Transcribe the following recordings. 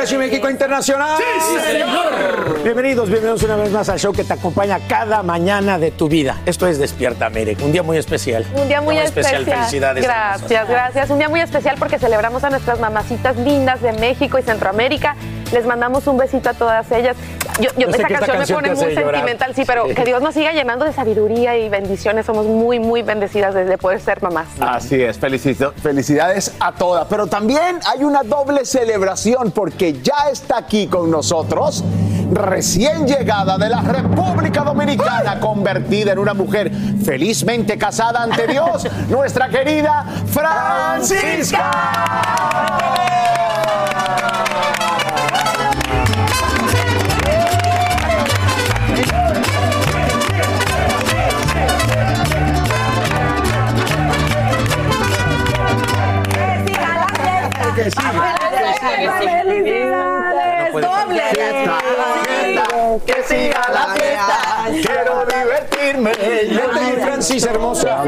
Mariachi México Internacional. ¡Sí, señor! Bienvenidos, bienvenidos una vez más al show que te acompaña cada mañana de tu vida. Esto es Despierta América, un día muy especial. Un día muy especial. Felicidades. Gracias, gracias. Un día muy especial porque celebramos a nuestras mamacitas lindas de México y Centroamérica. Les mandamos un besito a todas ellas. Yo, yo- Yo esa canción, canción me pone muy llorar. sentimental, sí, pero Sí. que Dios nos siga llenando de sabiduría y bendiciones. Somos muy, muy bendecidas de, de poder ser mamás. Así es, felicito- felicidades a todas. Pero también hay una doble celebración porque ya está aquí con nosotros, recién llegada de la República Dominicana, convertida en una mujer felizmente casada ante Dios, nuestra querida Que sí. ¡Felicidades! ¡Doble! Que siga la fiesta, quiero divertirme. Vente, mi Francis hermosa.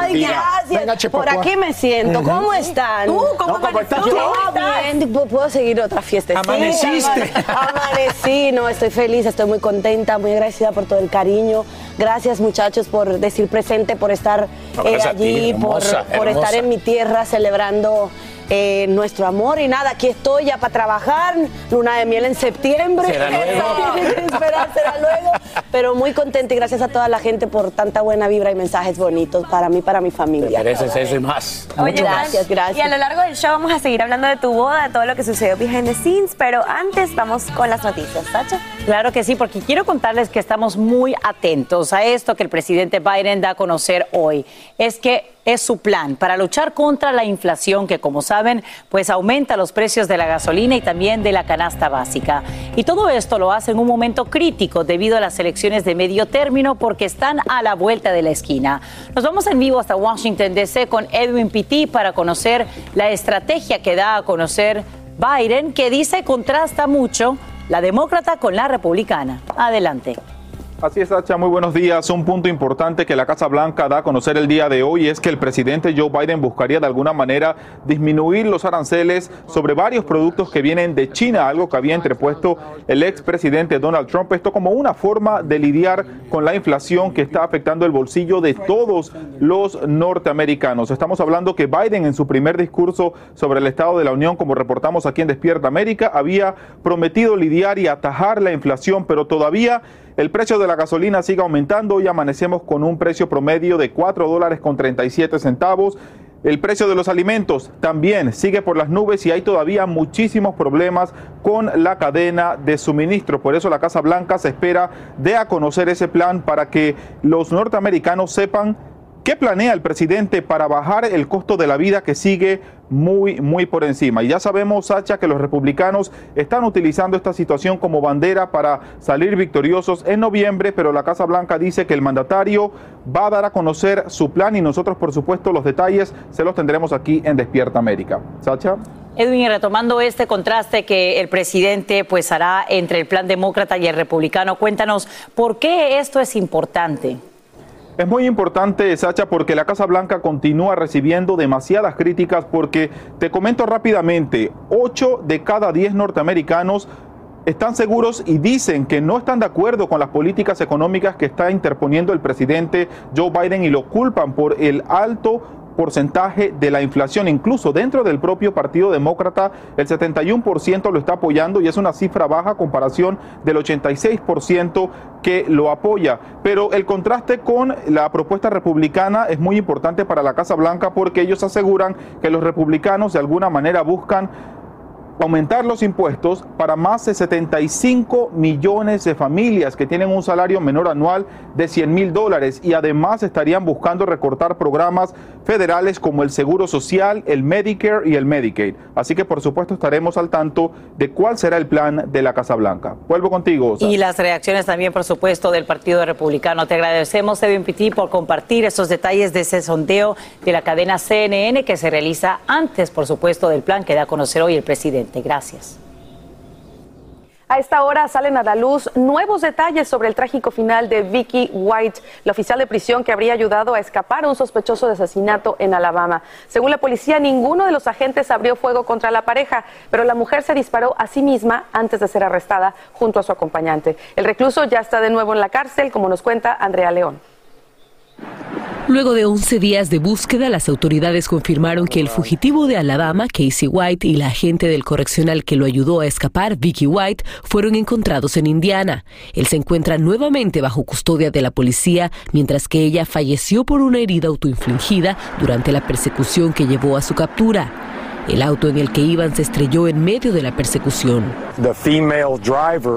Ay, gracias. Por aquí me siento. ¿Cómo están? ¿Tú cómo ¿cómo estás? bien, ¿Pu- puedo seguir otra fiesta. Amaneciste. Amanecí, no, estoy feliz, estoy muy contenta, muy agradecida por todo el cariño. Gracias muchachos por decir presente, por estar No, eh, allí, por, hermosa, por hermosa. estar en mi tierra celebrando eh, nuestro amor. Y nada, aquí estoy ya para trabajar, luna de miel en septiembre. Será luego. Esperar, será luego. Pero muy contenta y gracias a toda la gente por tanta buena vibra y mensajes bonitos para mí, para mi familia. Mereces eso y más. Oye, gracias, Y a gracias. lo largo del show vamos a seguir hablando de tu boda, de todo lo que sucedió behind the scenes, pero antes vamos con las noticias, Sacha. Claro que sí, porque quiero contarles que estamos muy atentos a esto que el presidente Biden da a conocer hoy. Es que es su plan para luchar contra la inflación que, como saben, pues aumenta los precios de la gasolina y también de la canasta básica. Y todo esto lo hace en un momento crítico debido a las elecciones de medio término porque están a la vuelta de la esquina. Nos vamos en vivo hasta Washington, D.C. con Edwin Pitti para conocer la estrategia que da a conocer Biden, que dice contrasta mucho la demócrata con la republicana. Adelante. Así es, Sacha, muy buenos días. Un punto importante que la Casa Blanca da a conocer el día de hoy es que el presidente Joe Biden buscaría de alguna manera disminuir los aranceles sobre varios productos que vienen de China, algo que había entrepuesto el expresidente Donald Trump. Esto como una forma de lidiar con la inflación que está afectando el bolsillo de todos los norteamericanos. Estamos hablando que Biden en su primer discurso sobre el Estado de la Unión, como reportamos aquí en Despierta América, había prometido lidiar y atajar la inflación, pero todavía el precio de la gasolina sigue aumentando. Hoy amanecemos con un precio promedio de 4 dólares con 37 centavos. El precio de los alimentos también sigue por las nubes y hay todavía muchísimos problemas con la cadena de suministro. Por eso la Casa Blanca se espera de a conocer ese plan para que los norteamericanos sepan ¿Qué planea el presidente para bajar el costo de la vida que sigue muy, muy por encima? Y ya sabemos, Sacha, que los republicanos están utilizando esta situación como bandera para salir victoriosos en noviembre, pero la Casa Blanca dice que el mandatario va a dar a conocer su plan y nosotros, por supuesto, los detalles se los tendremos aquí en Despierta América. Sacha. Edwin, retomando este contraste que el presidente pues hará entre el plan demócrata y el republicano, cuéntanos por qué esto es importante. Es muy importante, Sacha, porque la Casa Blanca continúa recibiendo demasiadas críticas porque, te comento rápidamente, 8 de cada 10 norteamericanos están seguros y dicen que no están de acuerdo con las políticas económicas que está interponiendo el presidente Joe Biden y lo culpan por el alto porcentaje de la inflación. Incluso dentro del propio Partido Demócrata, el 71% lo está apoyando y es una cifra baja comparación del 86% que lo apoya. Pero el contraste con la propuesta republicana es muy importante para la Casa Blanca porque ellos aseguran que los republicanos de alguna manera buscan aumentar los impuestos para más de 75 millones de familias que tienen un salario menor anual de 100 mil dólares y además estarían buscando recortar programas federales como el Seguro Social, el Medicare y el Medicaid. Así que por supuesto estaremos al tanto de cuál será el plan de la Casa Blanca. Vuelvo contigo. Y las reacciones también, por supuesto, del Partido Republicano. Te agradecemos, Edwin Pitti, por compartir estos detalles de ese sondeo de la cadena CNN que se realiza antes, por supuesto, del plan que da a conocer hoy el presidente. Gracias. A esta hora salen a la luz nuevos detalles sobre el trágico final de Vicky White, la oficial de prisión que habría ayudado a escapar a un sospechoso de asesinato en Alabama. Según la policía, ninguno de los agentes abrió fuego contra la pareja, pero la mujer se disparó a sí misma antes de ser arrestada junto a su acompañante. El recluso ya está de nuevo en la cárcel, como nos cuenta Andrea León. Luego de 11 días de búsqueda, las autoridades confirmaron que el fugitivo de Alabama, Casey White, y la agente del correccional que lo ayudó a escapar, Vicky White, fueron encontrados en Indiana. Él se encuentra nuevamente bajo custodia de la policía, mientras que ella falleció por una herida autoinfligida durante la persecución que llevó a su captura. El auto en el que iban se estrelló en medio de la persecución.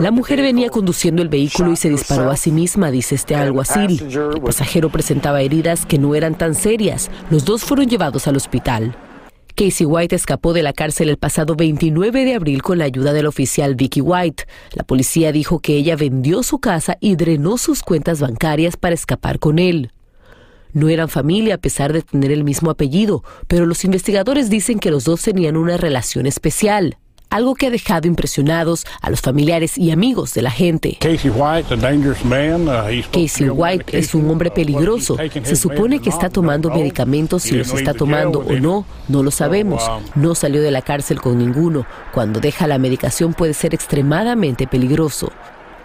La mujer venía conduciendo el vehículo y se disparó a sí misma, dice este alguacil. El pasajero presentaba heridas que no eran tan serias. Los dos fueron llevados al hospital. Casey White escapó de la cárcel el pasado 29 de abril con la ayuda del oficial Vicky White. La policía dijo que ella vendió su casa y drenó sus cuentas bancarias para escapar con él. No eran familia a pesar de tener el mismo apellido, pero los investigadores dicen que los dos tenían una relación especial algo que ha dejado impresionados a los familiares y amigos de la gente. Casey White, uh, es un hombre peligroso. Se supone que está tomando medicamentos, si los está tomando o no, no lo sabemos. Um, no salió de la cárcel con ninguno. Cuando deja la medicación puede ser extremadamente peligroso.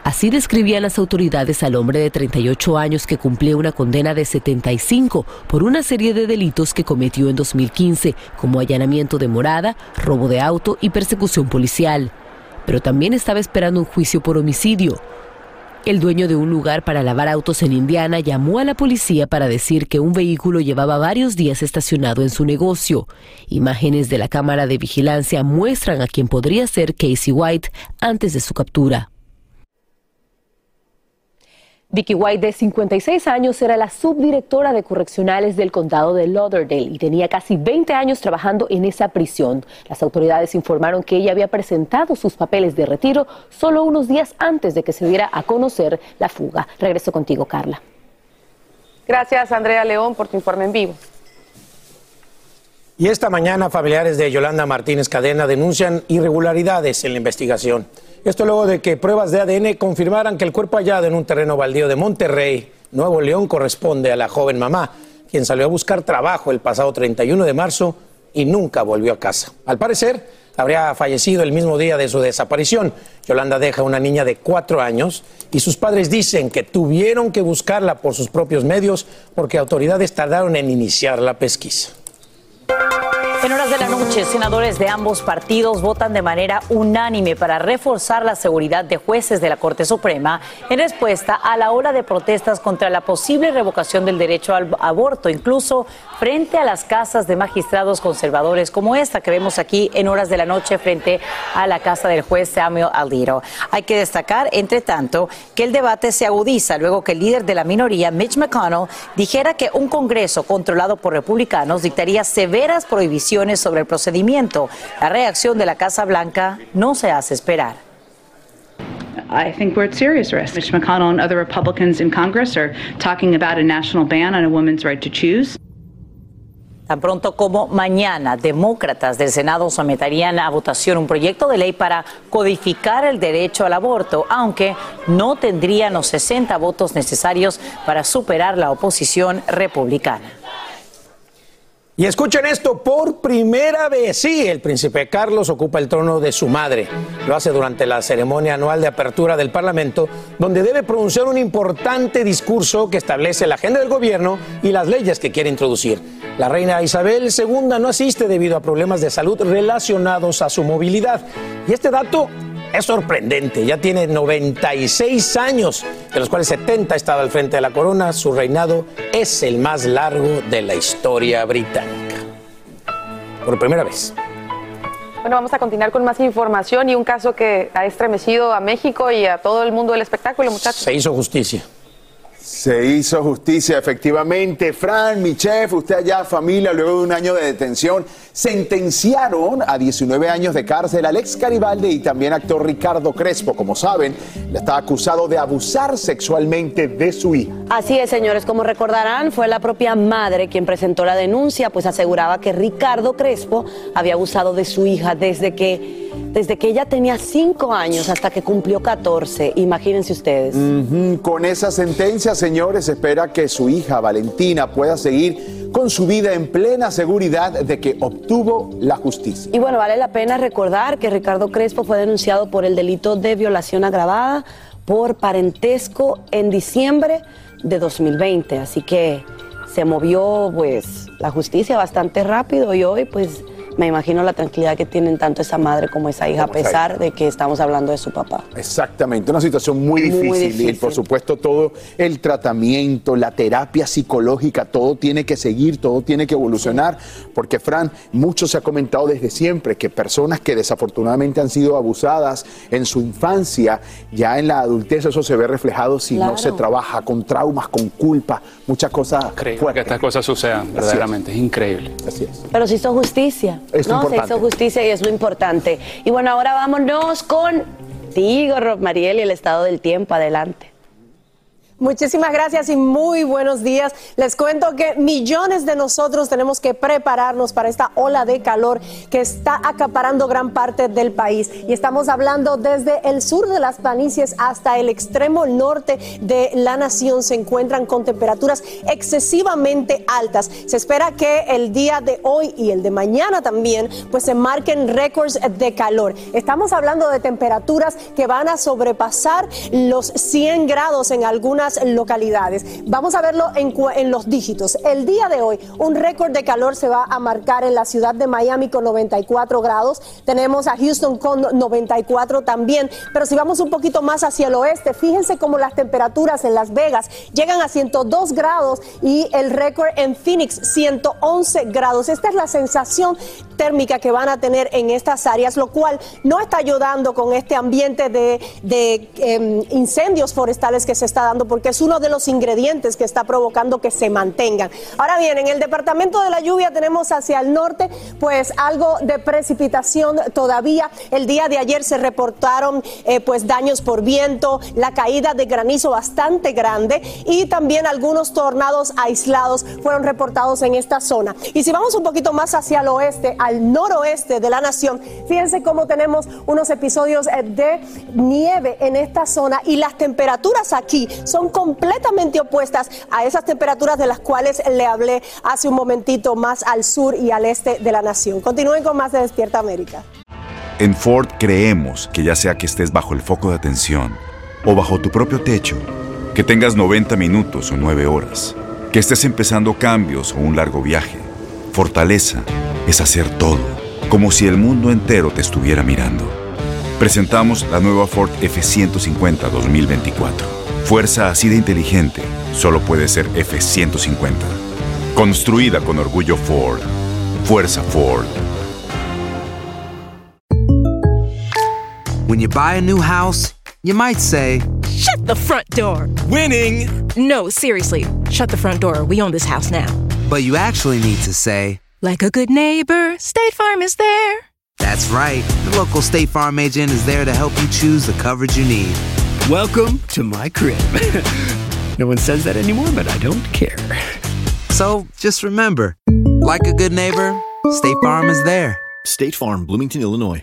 Así describían las autoridades al hombre de 38 años que cumplía una condena de 75 por una serie de delitos que cometió en 2015, como allanamiento de morada, robo de auto y persecución policial. Pero también estaba esperando un juicio por homicidio. El dueño de un lugar para lavar autos en Indiana llamó a la policía para decir que un vehículo llevaba varios días estacionado en su negocio. Imágenes de la cámara de vigilancia muestran a quien podría ser Casey White antes de su captura. Vicky White, de 56 años, era la subdirectora de correccionales del condado de Lauderdale y tenía casi 20 años trabajando en esa prisión. Las autoridades informaron que ella había presentado sus papeles de retiro solo unos días antes de que se diera a conocer la fuga. Regreso contigo, Carla. Gracias, Andrea León, por tu informe en vivo. Y esta mañana familiares de Yolanda Martínez Cadena denuncian irregularidades en la investigación. Esto luego de que pruebas de ADN confirmaran que el cuerpo hallado en un terreno baldío de Monterrey, Nuevo León, corresponde a la joven mamá, quien salió a buscar trabajo el pasado 31 de marzo y nunca volvió a casa. Al parecer, habría fallecido el mismo día de su desaparición. Yolanda deja una niña de cuatro años y sus padres dicen que tuvieron que buscarla por sus propios medios porque autoridades tardaron en iniciar la pesquisa. En horas de la noche, senadores de ambos partidos votan de manera unánime para reforzar la seguridad de jueces de la Corte Suprema en respuesta a la ola de protestas contra la posible revocación del derecho al aborto, incluso frente a las casas de magistrados conservadores como esta que vemos aquí en horas de la noche frente a la casa del juez Samuel Alito. Hay que destacar, entre tanto, que el debate se agudiza luego que el líder de la minoría, Mitch McConnell, dijera que un Congreso controlado por republicanos dictaría severas prohibiciones sobre el procedimiento. La reacción de la Casa Blanca no se hace esperar. I think we're at serious risk. Mitch McConnell and other Republicans in Congress are talking about a national ban on a woman's right to choose. Tan pronto como mañana, demócratas del Senado someterían a votación un proyecto de ley para codificar el derecho al aborto, aunque no tendrían los 60 votos necesarios para superar la oposición republicana. Y escuchen esto, por primera vez, sí, el príncipe Carlos ocupa el trono de su madre. Lo hace durante la ceremonia anual de apertura del Parlamento, donde debe pronunciar un importante discurso que establece la agenda del gobierno y las leyes que quiere introducir. La reina Isabel II no asiste debido a problemas de salud relacionados a su movilidad. Y este dato es sorprendente, ya tiene 96 años, de los cuales 70 ha estado al frente de la corona. Su reinado es el más largo de la historia británica. Por primera vez. Bueno, vamos a continuar con más información y un caso que ha estremecido a México y a todo el mundo del espectáculo, muchachos. Se hizo justicia. Se hizo justicia, efectivamente. Fran, mi chef, usted allá, familia, luego de un año de detención, sentenciaron a 19 años de cárcel al ex Garibaldi y también actor Ricardo Crespo. Como saben, le está acusado de abusar sexualmente de su hija. Así es, señores. Como recordarán, fue la propia madre quien presentó la denuncia, pues aseguraba que Ricardo Crespo había abusado de su hija desde que, desde que ella tenía 5 años hasta que cumplió 14. Imagínense ustedes. Con esa sentencia, señores, espera que su hija Valentina pueda seguir con su vida en plena seguridad de que obtuvo la justicia. Y bueno, vale la pena recordar que Ricardo Crespo fue denunciado por el delito de violación agravada por parentesco en diciembre de 2020. Así que se movió pues la justicia bastante rápido y hoy pues me imagino la tranquilidad que tienen tanto esa madre como esa hija a Como pesar de que estamos hablando de su papá. Exactamente, una situación muy Muy difícil, y por supuesto todo el tratamiento, la terapia psicológica, todo tiene que seguir, todo tiene que evolucionar, porque Fran, mucho se ha comentado desde siempre que personas que desafortunadamente han sido abusadas en su infancia, ya en la adultez eso se ve reflejado si no se trabaja con traumas, con culpa, muchas cosas Increíble que estas cosas sucedan, verdaderamente, es increíble. Así es. Pero se hizo justicia. Es no, se hizo justicia y es lo importante. Y bueno, ahora vámonos con Tigo, Rob Mariel y el estado del tiempo. Adelante. Muchísimas gracias y muy buenos días. Les cuento que millones de nosotros tenemos que prepararnos para esta ola de calor que está acaparando gran parte del país. Y estamos hablando desde el sur de las planicies hasta el extremo norte de la nación. Se encuentran con temperaturas excesivamente altas. Se espera que el día de hoy y el de mañana también pues se marquen récords de calor. Estamos hablando de temperaturas que van a sobrepasar los 100 grados en algunas localidades. Vamos a verlo en, los dígitos. El día de hoy, un récord de calor se va a marcar en la ciudad de Miami con 94 grados. Tenemos a Houston con 94 también. Pero si vamos un poquito más hacia el oeste, fíjense cómo las temperaturas en Las Vegas llegan a 102 grados y el récord en Phoenix 111 grados. Esta es la sensación térmica que van a tener en estas áreas, lo cual no está ayudando con este ambiente de, em, incendios forestales que se está dando porque es uno de los ingredientes que está provocando que se mantengan. Ahora bien, en el departamento de la lluvia tenemos hacia el norte pues algo de precipitación todavía. El día de ayer se reportaron eh, pues daños por viento, la caída de granizo bastante grande y también algunos tornados aislados fueron reportados en esta zona. Y si vamos un poquito más hacia el oeste, al noroeste de la nación, fíjense cómo tenemos unos episodios eh, de nieve en esta zona y las temperaturas aquí son completamente opuestas a esas temperaturas de las cuales le hablé hace un momentito más al sur y al este de la nación. Continúen con más de Despierta América. En Ford creemos que ya sea que estés bajo el foco de atención o bajo tu propio techo, que tengas 90 minutos o 9 horas, que estés empezando cambios o un largo viaje, fortaleza es hacer todo, como si el mundo entero te estuviera mirando. Presentamos la nueva Ford F150 2024. Fuerza así de inteligente solo puede ser F150. Construida con orgullo Ford. Fuerza Ford. When you buy a new house, you might say, Shut the front door! Winning! No, seriously, shut the front door. We own this house now. But you actually need to say, Like a good neighbor, State Farm is there. That's right. The local State Farm agent is there to help you choose the coverage you need. Welcome to my crib. no one says that anymore, but I don't care. So just remember, like a good neighbor, State Farm is there. State Farm, Bloomington, Illinois.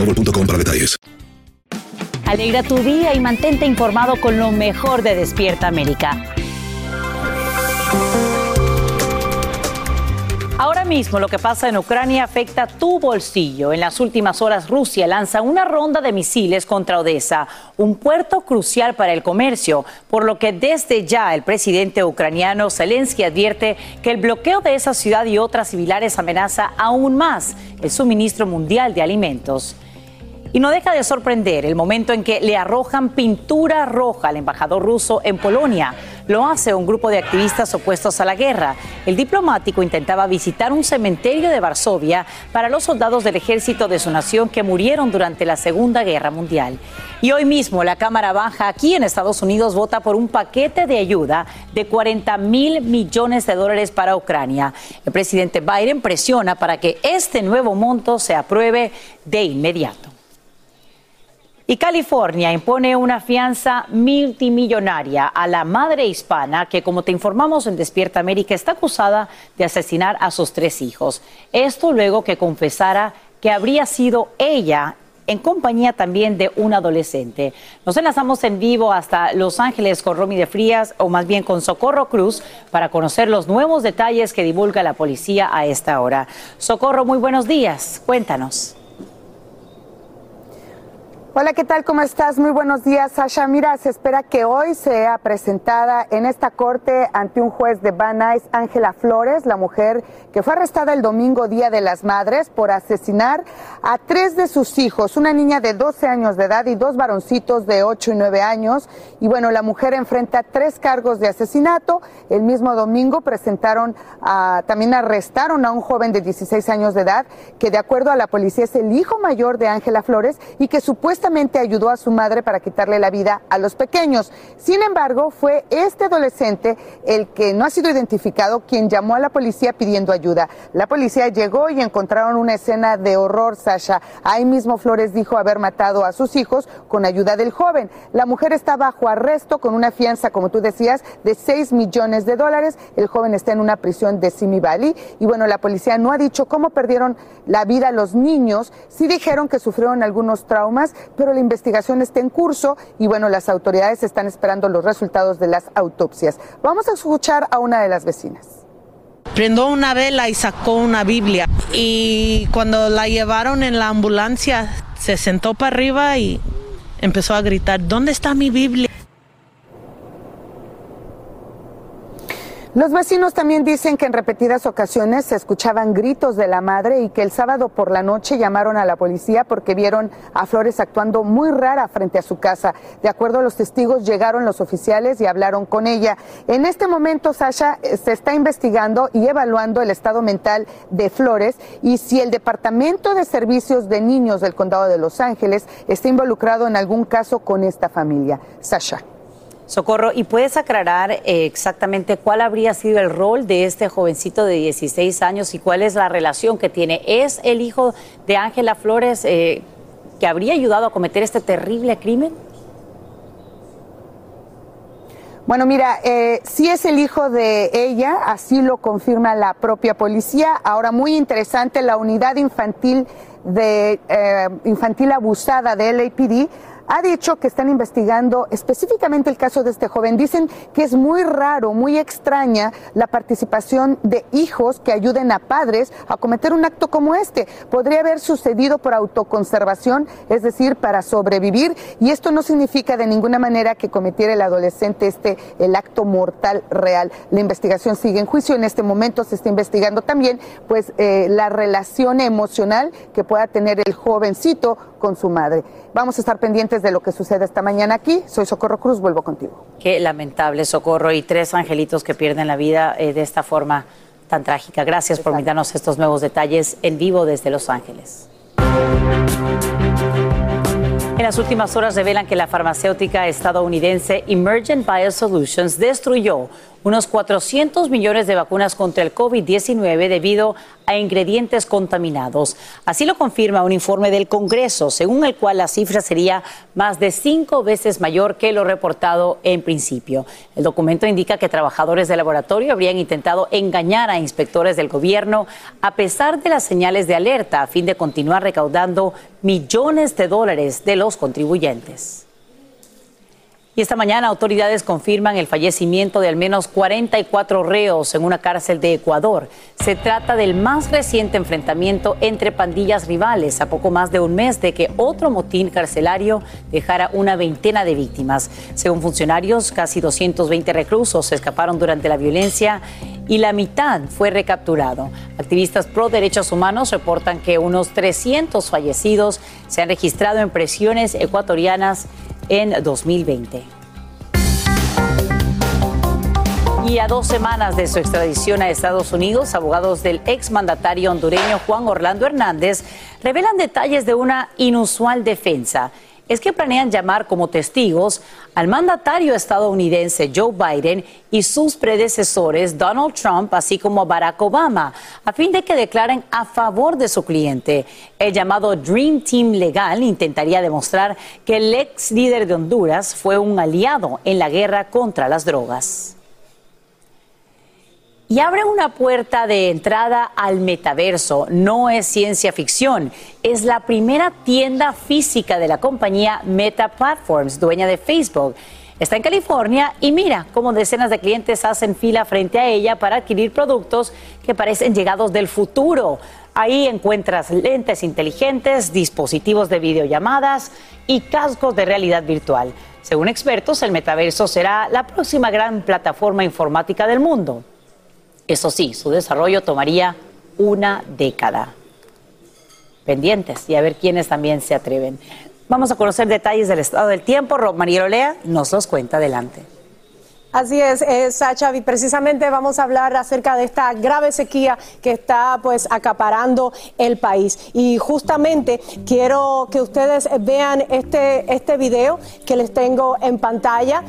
boostmobile.com para detalles. Alegra tu día y mantente informado con lo mejor de Despierta América. Ahora mismo lo que pasa en Ucrania afecta tu bolsillo. En las últimas horas Rusia lanza una ronda de misiles contra Odessa, un puerto crucial para el comercio, por lo que desde ya el presidente ucraniano Zelensky advierte que el bloqueo de esa ciudad y otras similares amenaza aún más el suministro mundial de alimentos. Y no deja de sorprender el momento en que le arrojan pintura roja al embajador ruso en Polonia. Lo hace un grupo de activistas opuestos a la guerra. El diplomático intentaba visitar un cementerio de Varsovia para los soldados del ejército de su nación que murieron durante la Segunda Guerra Mundial. Y hoy mismo la Cámara Baja aquí en Estados Unidos vota por un paquete de ayuda de 40 mil millones de dólares para Ucrania. El presidente Biden presiona para que este nuevo monto se apruebe de inmediato. Y California impone una fianza multimillonaria a la madre hispana que, como te informamos en Despierta América, está acusada de asesinar a sus tres hijos. Esto luego que confesara que habría sido ella en compañía también de un adolescente. Nos enlazamos en vivo hasta Los Ángeles con Romy de Frías, o más bien con Socorro Cruz, para conocer los nuevos detalles que divulga la policía a esta hora. Socorro, muy buenos días. Cuéntanos. Hola, ¿qué tal? ¿Cómo estás? Muy buenos días, Sasha. Mira, se espera que hoy sea presentada en esta corte ante un juez de Van Nuys, Ángela Flores, la mujer que fue arrestada el domingo Día de las Madres por asesinar a tres de sus hijos, una niña de 12 años de edad y dos varoncitos de 8 y 9 años. Y bueno, la mujer enfrenta tres cargos de asesinato. El mismo domingo presentaron, también arrestaron a un joven de 16 años de edad que de acuerdo a la policía es el hijo mayor de Ángela Flores y que supuestamente ayudó a su madre para quitarle la vida a los pequeños. Sin embargo, fue este adolescente el que no ha sido identificado quien llamó a la policía pidiendo ayuda. La policía llegó y encontraron una escena de horror, Sasha. Ahí mismo Flores dijo haber matado a sus hijos con ayuda del joven. La mujer está bajo arresto con una fianza, como tú decías, de 6 millones de dólares. El joven está en una prisión de Simi Valley. Y bueno, la policía no ha dicho cómo perdieron la vida los niños. Sí dijeron que sufrieron algunos traumas, pero la investigación está en curso y bueno, las autoridades están esperando los resultados de las autopsias. Vamos a escuchar a una de las vecinas. Prendó una vela y sacó una Biblia y cuando la llevaron en la ambulancia se sentó para arriba y empezó a gritar, ¿dónde está mi Biblia? Los vecinos también dicen que en repetidas ocasiones se escuchaban gritos de la madre y que el sábado por la noche llamaron a la policía porque vieron a Flores actuando muy rara frente a su casa. De acuerdo a los testigos, llegaron los oficiales y hablaron con ella. En este momento, Sasha, eh, se está investigando y evaluando el estado mental de Flores y si el Departamento de Servicios de Niños del Condado de Los Ángeles está involucrado en algún caso con esta familia. Sasha. Socorro, ¿y puedes aclarar eh, exactamente cuál habría sido el rol de este jovencito de 16 años y cuál es la relación que tiene? ¿Es el hijo de Ángela Flores eh, que habría ayudado a cometer este terrible crimen? Bueno, mira, eh, sí es el hijo de ella, así lo confirma la propia policía. Ahora, muy interesante, la unidad infantil de eh, infantil abusada de LAPD ha dicho que están investigando específicamente el caso de este joven. Dicen que es muy raro, muy extraña la participación de hijos que ayuden a padres a cometer un acto como este. Podría haber sucedido por autoconservación, es decir, para sobrevivir, y esto no significa de ninguna manera que cometiera el adolescente este el acto mortal real. La investigación sigue en juicio. En este momento se está investigando también, pues, eh, la relación emocional que pueda tener el jovencito con su madre. Vamos a estar pendientes de lo que sucede esta mañana aquí. Soy Socorro Cruz, vuelvo contigo. Qué lamentable, Socorro, y tres angelitos que pierden la vida eh, de esta forma tan trágica. Gracias por brindarnos estos nuevos detalles en vivo desde Los Ángeles. En las últimas horas revelan que la farmacéutica estadounidense Emergent Biosolutions destruyó unos 400 millones de vacunas contra el COVID-19 debido a ingredientes contaminados. Así lo confirma un informe del Congreso, según el cual la cifra sería más de cinco veces mayor que lo reportado en principio. El documento indica que trabajadores del laboratorio habrían intentado engañar a inspectores del gobierno a pesar de las señales de alerta a fin de continuar recaudando millones de dólares de los contribuyentes. Y esta mañana autoridades confirman el fallecimiento de al menos 44 reos en una cárcel de Ecuador. Se trata del más reciente enfrentamiento entre pandillas rivales a poco más de un mes de que otro motín carcelario dejara una veintena de víctimas. Según funcionarios, casi 220 reclusos se escaparon durante la violencia y la mitad fue recapturado. Activistas pro derechos humanos reportan que unos 300 fallecidos se han registrado en presiones ecuatorianas en 2020. Y a dos semanas de su extradición a Estados Unidos, abogados del exmandatario hondureño Juan Orlando Hernández revelan detalles de una inusual defensa es que planean llamar como testigos al mandatario estadounidense Joe Biden y sus predecesores Donald Trump, así como Barack Obama, a fin de que declaren a favor de su cliente. El llamado Dream Team Legal intentaría demostrar que el ex líder de Honduras fue un aliado en la guerra contra las drogas y abre una puerta de entrada al metaverso. No es ciencia ficción, es la primera tienda física de la compañía Meta Platforms, dueña de Facebook. Está en California y mira cómo decenas de clientes hacen fila frente a ella para adquirir productos que parecen llegados del futuro. Ahí encuentras lentes inteligentes, dispositivos de videollamadas y cascos de realidad virtual. Según expertos, el metaverso será la próxima gran plataforma informática del mundo. Eso sí, su desarrollo tomaría una década. Pendientes y a ver quiénes también se atreven. Vamos a conocer detalles del estado del tiempo. María Olea nos los cuenta adelante. Así es, eh, Sacha, y precisamente vamos a hablar acerca de esta grave sequía que está pues acaparando el país. Y justamente quiero que ustedes vean este, este video que les tengo en pantalla.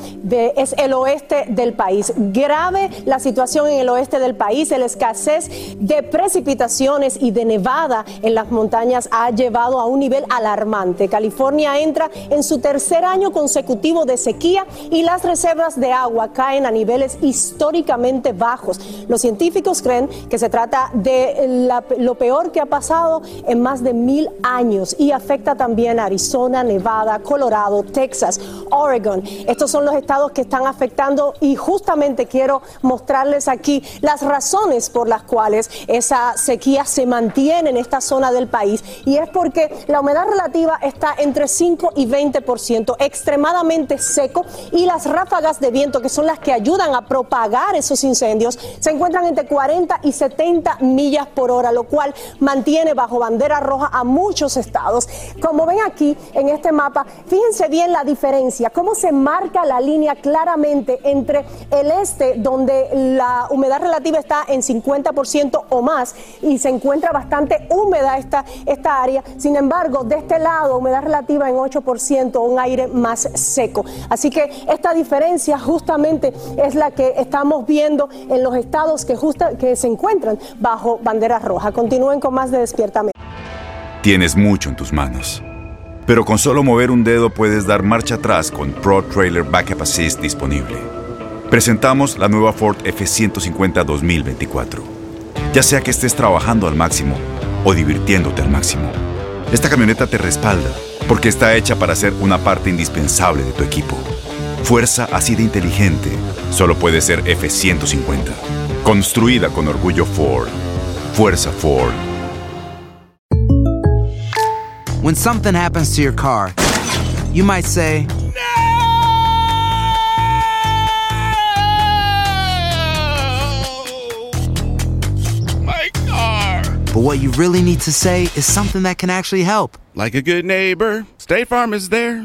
Es el oeste del país. Grave la situación en el oeste del país. La escasez de precipitaciones y de nevada en las montañas ha llevado a un nivel alarmante. California entra en su tercer año consecutivo de sequía y las reservas de agua caen a niveles históricamente bajos. Los científicos creen que se trata de lo peor que ha pasado en más de mil años y afecta también a Arizona, Nevada, Colorado, Texas, Oregon. Estos son los estados que están afectando y justamente quiero mostrarles aquí las razones por las cuales esa sequía se mantiene en esta zona del país y es porque la humedad relativa está entre 5 y 20%, extremadamente seco y las ráfagas de viento que son las que ayudan a propagar esos incendios, se encuentran entre 40 y 70 millas por hora, lo cual mantiene bajo bandera roja a muchos estados. Como ven aquí en este mapa, fíjense bien la diferencia, cómo se marca la línea claramente entre el este, donde la humedad relativa está en 50% o más y se encuentra bastante húmeda esta, esta área. Sin embargo, de este lado, humedad relativa en 8%, un aire más seco. Así que esta diferencia justamente es la que estamos viendo en los estados que, justa, que se encuentran bajo bandera roja. Continúen con más de Despiertamente. Tienes mucho en tus manos, pero con solo mover un dedo puedes dar marcha atrás con Pro Trailer Backup Assist disponible. Presentamos la nueva Ford F150 2024. Ya sea que estés trabajando al máximo o divirtiéndote al máximo, esta camioneta te respalda porque está hecha para ser una parte indispensable de tu equipo. Fuerza así de inteligente solo puede ser F150. Construida con orgullo Ford. Fuerza Ford. When something happens to your car, you might say, My car. but what you really need to say is something that can actually help. Like a good neighbor, State Farm is there.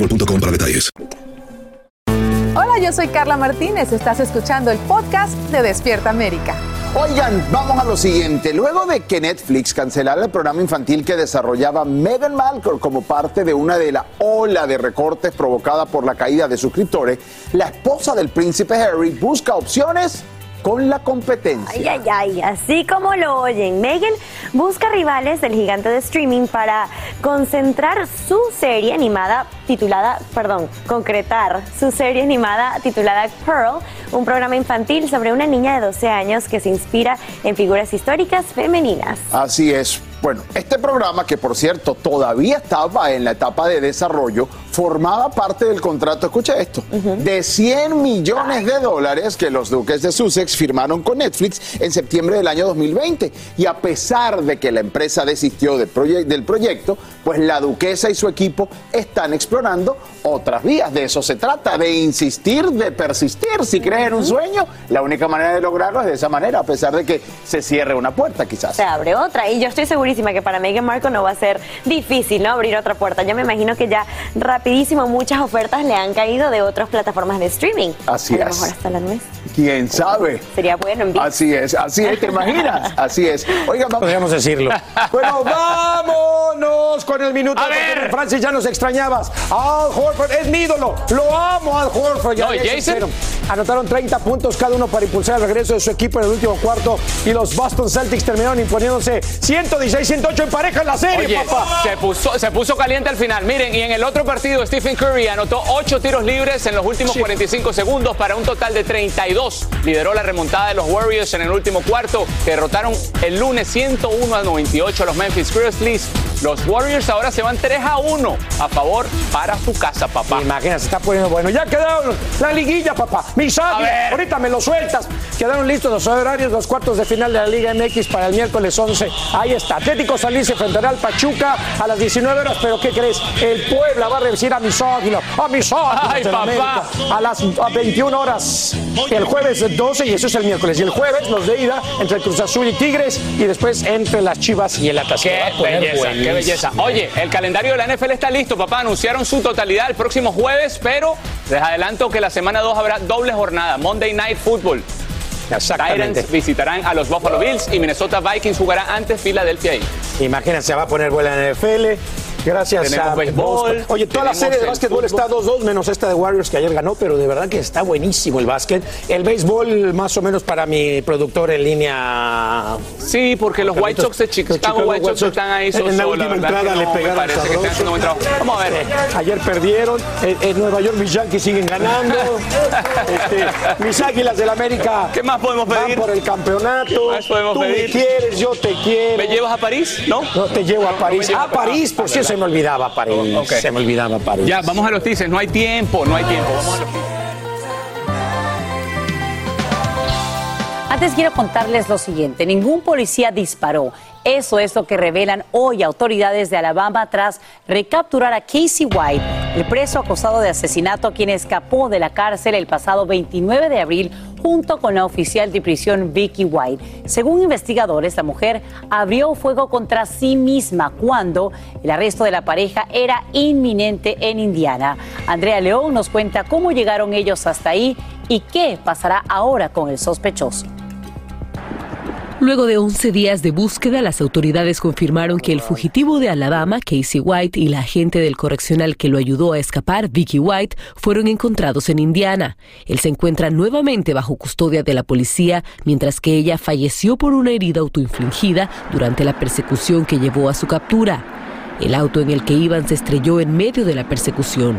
boostmobile.com para detalles. Hola, yo soy Carla Martínez. Estás escuchando el podcast de Despierta América. Oigan, vamos a lo siguiente. Luego de que Netflix cancelara el programa infantil que desarrollaba Meghan Markle como parte de una de la ola de recortes provocada por la caída de suscriptores, la esposa del príncipe Harry busca opciones con la competencia. Ay, ay, ay, así como lo oyen, Megan busca rivales del gigante de streaming para concentrar su serie animada titulada, perdón, concretar su serie animada titulada Pearl, un programa infantil sobre una niña de 12 años que se inspira en figuras históricas femeninas. Así es. Bueno, este programa, que por cierto todavía estaba en la etapa de desarrollo, formaba parte del contrato, escucha esto, de 100 millones de dólares que los duques de Sussex firmaron con Netflix en septiembre del año 2020. Y a pesar de que la empresa desistió del, proye- del proyecto, pues la duquesa y su equipo están explorando otras vías. De eso se trata, de insistir, de persistir. Si crees en un sueño, la única manera de lograrlo es de esa manera, a pesar de que se cierre una puerta quizás. Se abre otra y yo estoy segurísima que para Meghan Markle no va a ser difícil, ¿no? Abrir otra puerta. Yo me imagino que ya rapidísimo muchas ofertas le han caído de otras plataformas de streaming. Así a lo es. mejor hasta la nuez. ¿Quién sabe? Sería bueno en. Así es, así es, ¿te imaginas? Así es. Oigan, vamos. Podríamos decirlo. Bueno, vámonos con el minuto. porque Francis, ya nos extrañabas. Al Horford es mi ídolo. Lo amo, Al Horford. Ya No, ¿y es Jason? Anotaron 30 puntos cada uno para impulsar el regreso de su equipo en el último cuarto. Y los Boston Celtics terminaron imponiéndose 116-108 en pareja en la serie, Oye, papá. se puso, se puso caliente al final. Miren, y en el otro partido, Stephen Curry anotó 8 tiros libres en los últimos 45 segundos para un total de 32. Lideró la remontada de los Warriors en el último cuarto, que derrotaron el lunes 101 a 98 a los Memphis Grizzlies. Los Warriors ahora se van 3 a 1 a favor para su casa, papá. Imagina, se está poniendo bueno. Ya quedaron la liguilla, papá. Águilas, ahorita me lo sueltas. Quedaron listos los horarios, los cuartos de final de la Liga MX para el miércoles 11. Ahí está. Atlético se enfrentará al Pachuca a las 19 horas. Pero ¿qué crees? El Puebla va a recibir a mis águilas. A mis águilas. Ay, papá. América, a las a 21 horas. El jueves 12 y eso es el miércoles. Y el jueves los de ida entre Cruz Azul y Tigres. Y después entre las Chivas y el Atlas. Qué belleza, qué belleza. Oye, el calendario de la NFL está listo, papá. Anunciaron su totalidad el próximo jueves, pero les adelanto que la semana 2 habrá doble jornada, Monday Night Football. Titans visitarán a los Buffalo Bills y Minnesota Vikings jugará ante Philadelphia Eagles. Imagínense, se va a poner buena en NFL. Gracias a béisbol, Oye, toda la serie de básquetbol está 2-2, menos esta de Warriors que ayer ganó, pero de verdad que está buenísimo el básquet. El béisbol, más o menos para mi productor en línea. Sí, porque los White Sox de Chicago, White Sox están ahí En la última entrada le pegaron. Vamos a ver. Ayer perdieron. En, Nueva York mis Yankees siguen ganando. Este, mis Águilas del América. ¿Qué más podemos pedir? Van por el campeonato. más podemos Tú me quieres, yo te quiero. ¿Me llevas a París? ¿No? No te llevo a París. Ah, a París. Por si se me olvidaba París. Ok. Se me olvidaba París. Ya, vamos a los teasers. No hay tiempo, no hay tiempo. Vamos a los. Antes quiero contarles lo siguiente, ningún policía disparó. Eso es lo que revelan hoy autoridades de Alabama tras recapturar a Casey White, el preso acusado de asesinato quien escapó de la cárcel el pasado 29 de abril junto con la oficial de prisión Vicky White. Según investigadores, la mujer abrió fuego contra sí misma cuando el arresto de la pareja era inminente en Indiana. Andrea León nos cuenta cómo llegaron ellos hasta ahí y qué pasará ahora con el sospechoso. Luego de 11 días de búsqueda, las autoridades confirmaron que el fugitivo de Alabama, Casey White, y la agente del correccional que lo ayudó a escapar, Vicky White, fueron encontrados en Indiana. Él se encuentra nuevamente bajo custodia de la policía, mientras que ella falleció por una herida autoinfligida durante la persecución que llevó a su captura. El auto en el que iban se estrelló en medio de la persecución.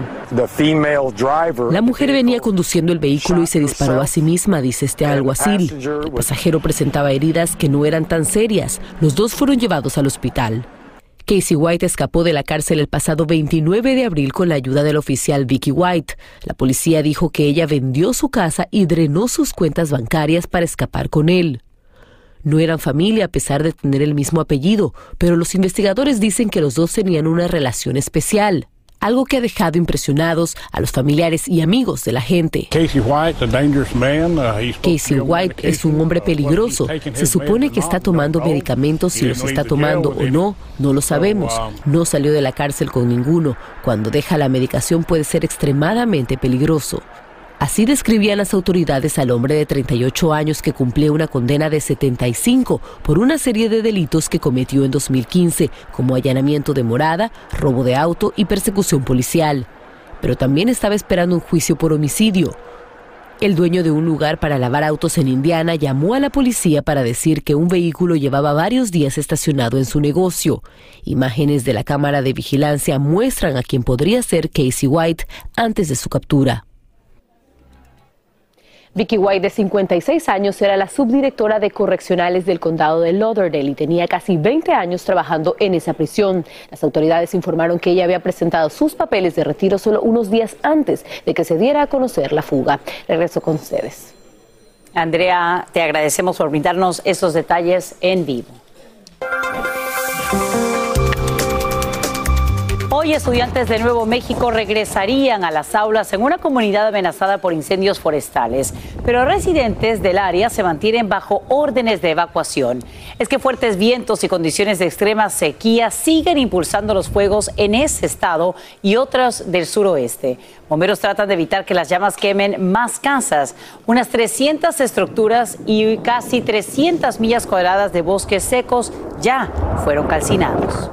La mujer venía conduciendo el vehículo y se disparó a sí misma, dice este alguacil. El pasajero presentaba heridas que no eran tan serias. Los dos fueron llevados al hospital. Casey White escapó de la cárcel el pasado 29 de abril con la ayuda del oficial Vicky White. La policía dijo que ella vendió su casa y drenó sus cuentas bancarias para escapar con él. No eran familia a pesar de tener el mismo apellido, pero los investigadores dicen que los dos tenían una relación especial algo que ha dejado impresionados a los familiares y amigos de la gente. Casey White, uh, Casey White es un hombre peligroso. Se supone que está tomando medicamentos, si los está tomando o no, no lo sabemos. No salió de la cárcel con ninguno. Cuando deja la medicación puede ser extremadamente peligroso. Así describían las autoridades al hombre de 38 años que cumplía una condena de 75 por una serie de delitos que cometió en 2015, como allanamiento de morada, robo de auto y persecución policial. Pero también estaba esperando un juicio por homicidio. El dueño de un lugar para lavar autos en Indiana llamó a la policía para decir que un vehículo llevaba varios días estacionado en su negocio. Imágenes de la cámara de vigilancia muestran a quien podría ser Casey White antes de su captura. Vicky White, de 56 años, era la subdirectora de correccionales del condado de Lauderdale y tenía casi 20 años trabajando en esa prisión. Las autoridades informaron que ella había presentado sus papeles de retiro solo unos días antes de que se diera a conocer la fuga. Regreso con ustedes. Andrea, te agradecemos por brindarnos esos detalles en vivo. Estudiantes de Nuevo México regresarían a las aulas en una comunidad amenazada por incendios forestales, pero residentes del área se mantienen bajo órdenes de evacuación. Es que fuertes vientos y condiciones de extrema sequía siguen impulsando los fuegos en ese estado y otros del suroeste. Bomberos tratan de evitar que las llamas quemen más casas. Unas 300 estructuras y casi 300 millas cuadradas de bosques secos ya fueron calcinados.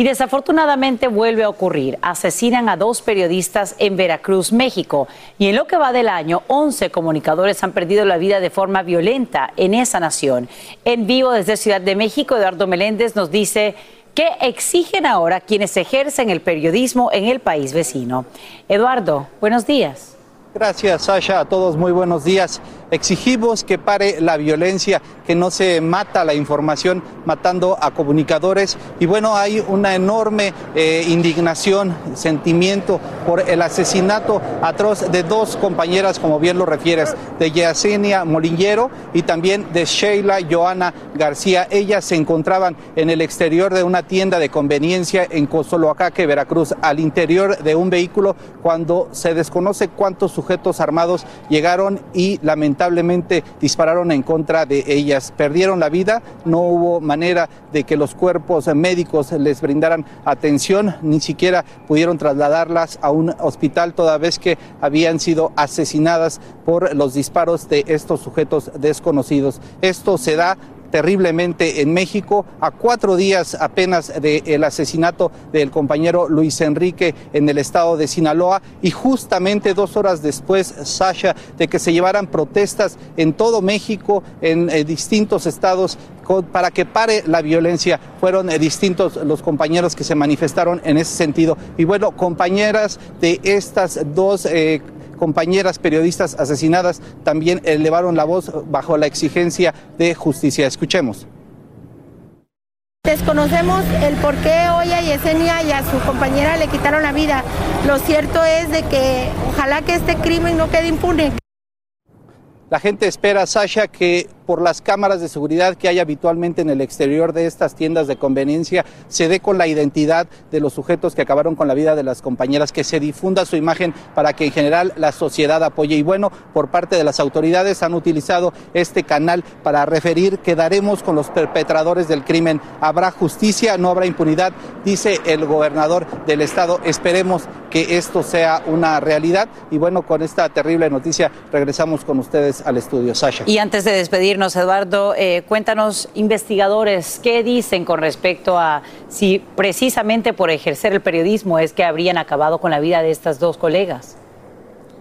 Y desafortunadamente vuelve a ocurrir. Asesinan a dos periodistas en Veracruz, México. Y en lo que va del año, 11 comunicadores han perdido la vida de forma violenta en esa nación. En vivo desde Ciudad de México, Eduardo Meléndez nos dice qué exigen ahora quienes ejercen el periodismo en el país vecino. Eduardo, buenos días. Gracias, Sasha. A todos muy buenos días. Exigimos que pare la violencia, que no se mata la información matando a comunicadores. Y bueno, hay una enorme eh, indignación, sentimiento por el asesinato atroz de dos compañeras, como bien lo refieres, de Yesenia Molingero y también de Sheila Joana García. Ellas se encontraban en el exterior de una tienda de conveniencia en Cozoloacaque, Veracruz, al interior de un vehículo cuando se desconoce cuántos sujetos armados llegaron y lamentablemente dispararon en contra de ellas. Perdieron la vida, no hubo manera de que los cuerpos médicos les brindaran atención, ni siquiera pudieron trasladarlas a un hospital toda vez que habían sido asesinadas por los disparos de estos sujetos desconocidos. Esto se da terriblemente en México, a cuatro días apenas del asesinato del compañero Luis Enrique en el estado de Sinaloa y justamente dos horas después, Sasha, de que se llevaran protestas en todo México, en eh, distintos estados para que pare la violencia. Fueron eh, distintos los compañeros que se manifestaron en ese sentido. Y bueno, compañeras de estas dos eh, compañeras periodistas asesinadas también elevaron la voz bajo la exigencia de justicia. Escuchemos. Desconocemos el por qué hoy a Yesenia y a su compañera le quitaron la vida. Lo cierto es de que ojalá que este crimen no quede impune. La gente espera, Sasha, que por las cámaras de seguridad que hay habitualmente en el exterior de estas tiendas de conveniencia se dé con la identidad de los sujetos que acabaron con la vida de las compañeras, que se difunda su imagen para que en general la sociedad apoye. Y bueno, por parte de las autoridades han utilizado este canal para referir que daremos con los perpetradores del crimen. Habrá justicia, no habrá impunidad, dice el gobernador del estado. Esperemos que esto sea una realidad. Y bueno, con esta terrible noticia regresamos con ustedes al estudio. Sasha. Y antes de despedirnos, Eduardo, eh, cuéntanos, investigadores, ¿qué dicen con respecto a si precisamente por ejercer el periodismo es que habrían acabado con la vida de estas dos colegas?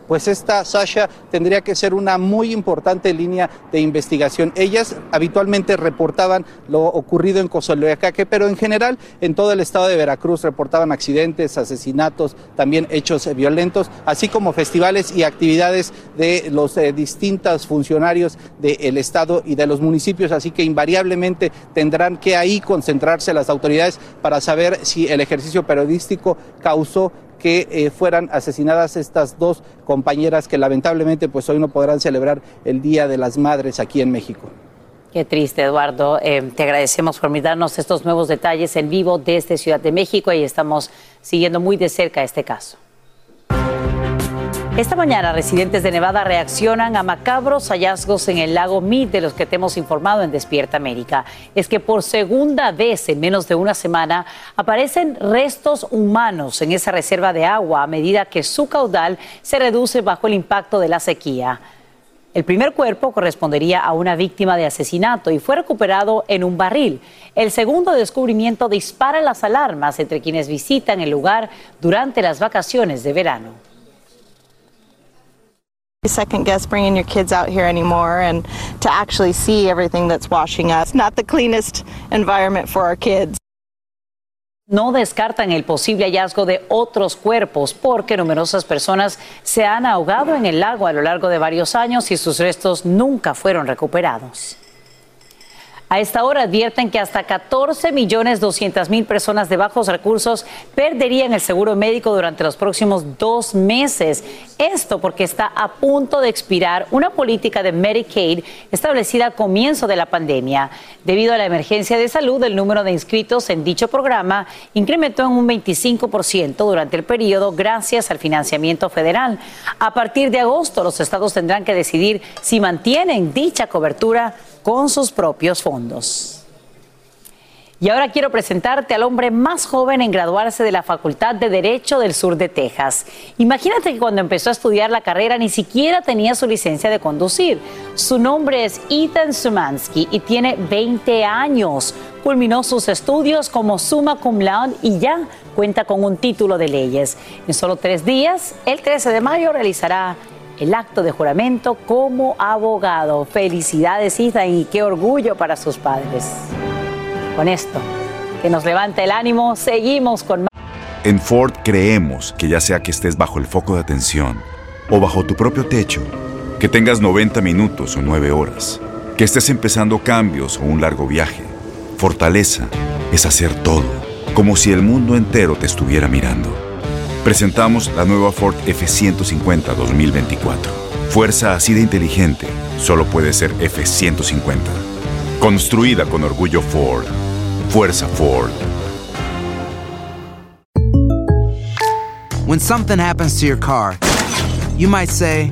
Pues esta Sasha tendría que ser una muy importante línea de investigación. Ellas habitualmente reportaban lo ocurrido en Cozoleacaque, pero en general en todo el estado de Veracruz reportaban accidentes, asesinatos, también hechos violentos, así como festivales y actividades de los eh, distintos funcionarios del estado y de los municipios, así que invariablemente tendrán que ahí concentrarse las autoridades para saber si el ejercicio periodístico causó que eh, fueran asesinadas estas dos compañeras que lamentablemente pues hoy no podrán celebrar el Día de las Madres aquí en México. Qué triste, Eduardo. Eh, te agradecemos por darnos estos nuevos detalles en vivo desde Ciudad de México y estamos siguiendo muy de cerca este caso. Esta mañana, residentes de Nevada reaccionan a macabros hallazgos en el lago Mead de los que te hemos informado en Despierta América. Es que por segunda vez en menos de una semana aparecen restos humanos en esa reserva de agua a medida que su caudal se reduce bajo el impacto de la sequía. El primer cuerpo correspondería a una víctima de asesinato y fue recuperado en un barril. El segundo descubrimiento dispara las alarmas entre quienes visitan el lugar durante las vacaciones de verano. Second guess bringing your kids out here anymore and to actually see everything that's washing us. Not the cleanest environment for our kids. No descartan el posible hallazgo de otros cuerpos porque numerosas personas se han ahogado en el lago a lo largo de varios años y sus restos nunca fueron recuperados. A esta hora advierten que hasta 14 millones 200 mil personas de bajos recursos perderían el seguro médico durante los próximos dos meses. Esto porque está a punto de expirar una política de Medicaid establecida al comienzo de la pandemia. Debido a la emergencia de salud, el número de inscritos en dicho programa incrementó en un 25% durante el periodo gracias al financiamiento federal. A partir de agosto, los estados tendrán que decidir si mantienen dicha cobertura con sus propios fondos. Y ahora quiero presentarte al hombre más joven en graduarse de la Facultad de Derecho del Sur de Texas. Imagínate que cuando empezó a estudiar la carrera ni siquiera tenía su licencia de conducir. Su nombre es Ethan Sumansky y tiene 20 años. Culminó sus estudios como summa cum laude y ya cuenta con un título de leyes. En solo tres días, el 13 de mayo, realizará el acto de juramento como abogado. Felicidades, Ethan, y qué orgullo para sus padres. Con esto, que nos levanta el ánimo, seguimos con. En Ford creemos que ya sea que estés bajo el foco de atención o bajo tu propio techo, que tengas 90 minutos o 9 horas, que estés empezando cambios o un largo viaje, fortaleza es hacer todo, como si el mundo entero te estuviera mirando. Presentamos la nueva Ford F150 2024. Fuerza así de inteligente solo puede ser F150. Construida con orgullo Ford. Fuerza Ford. When something happens to your car, you might say,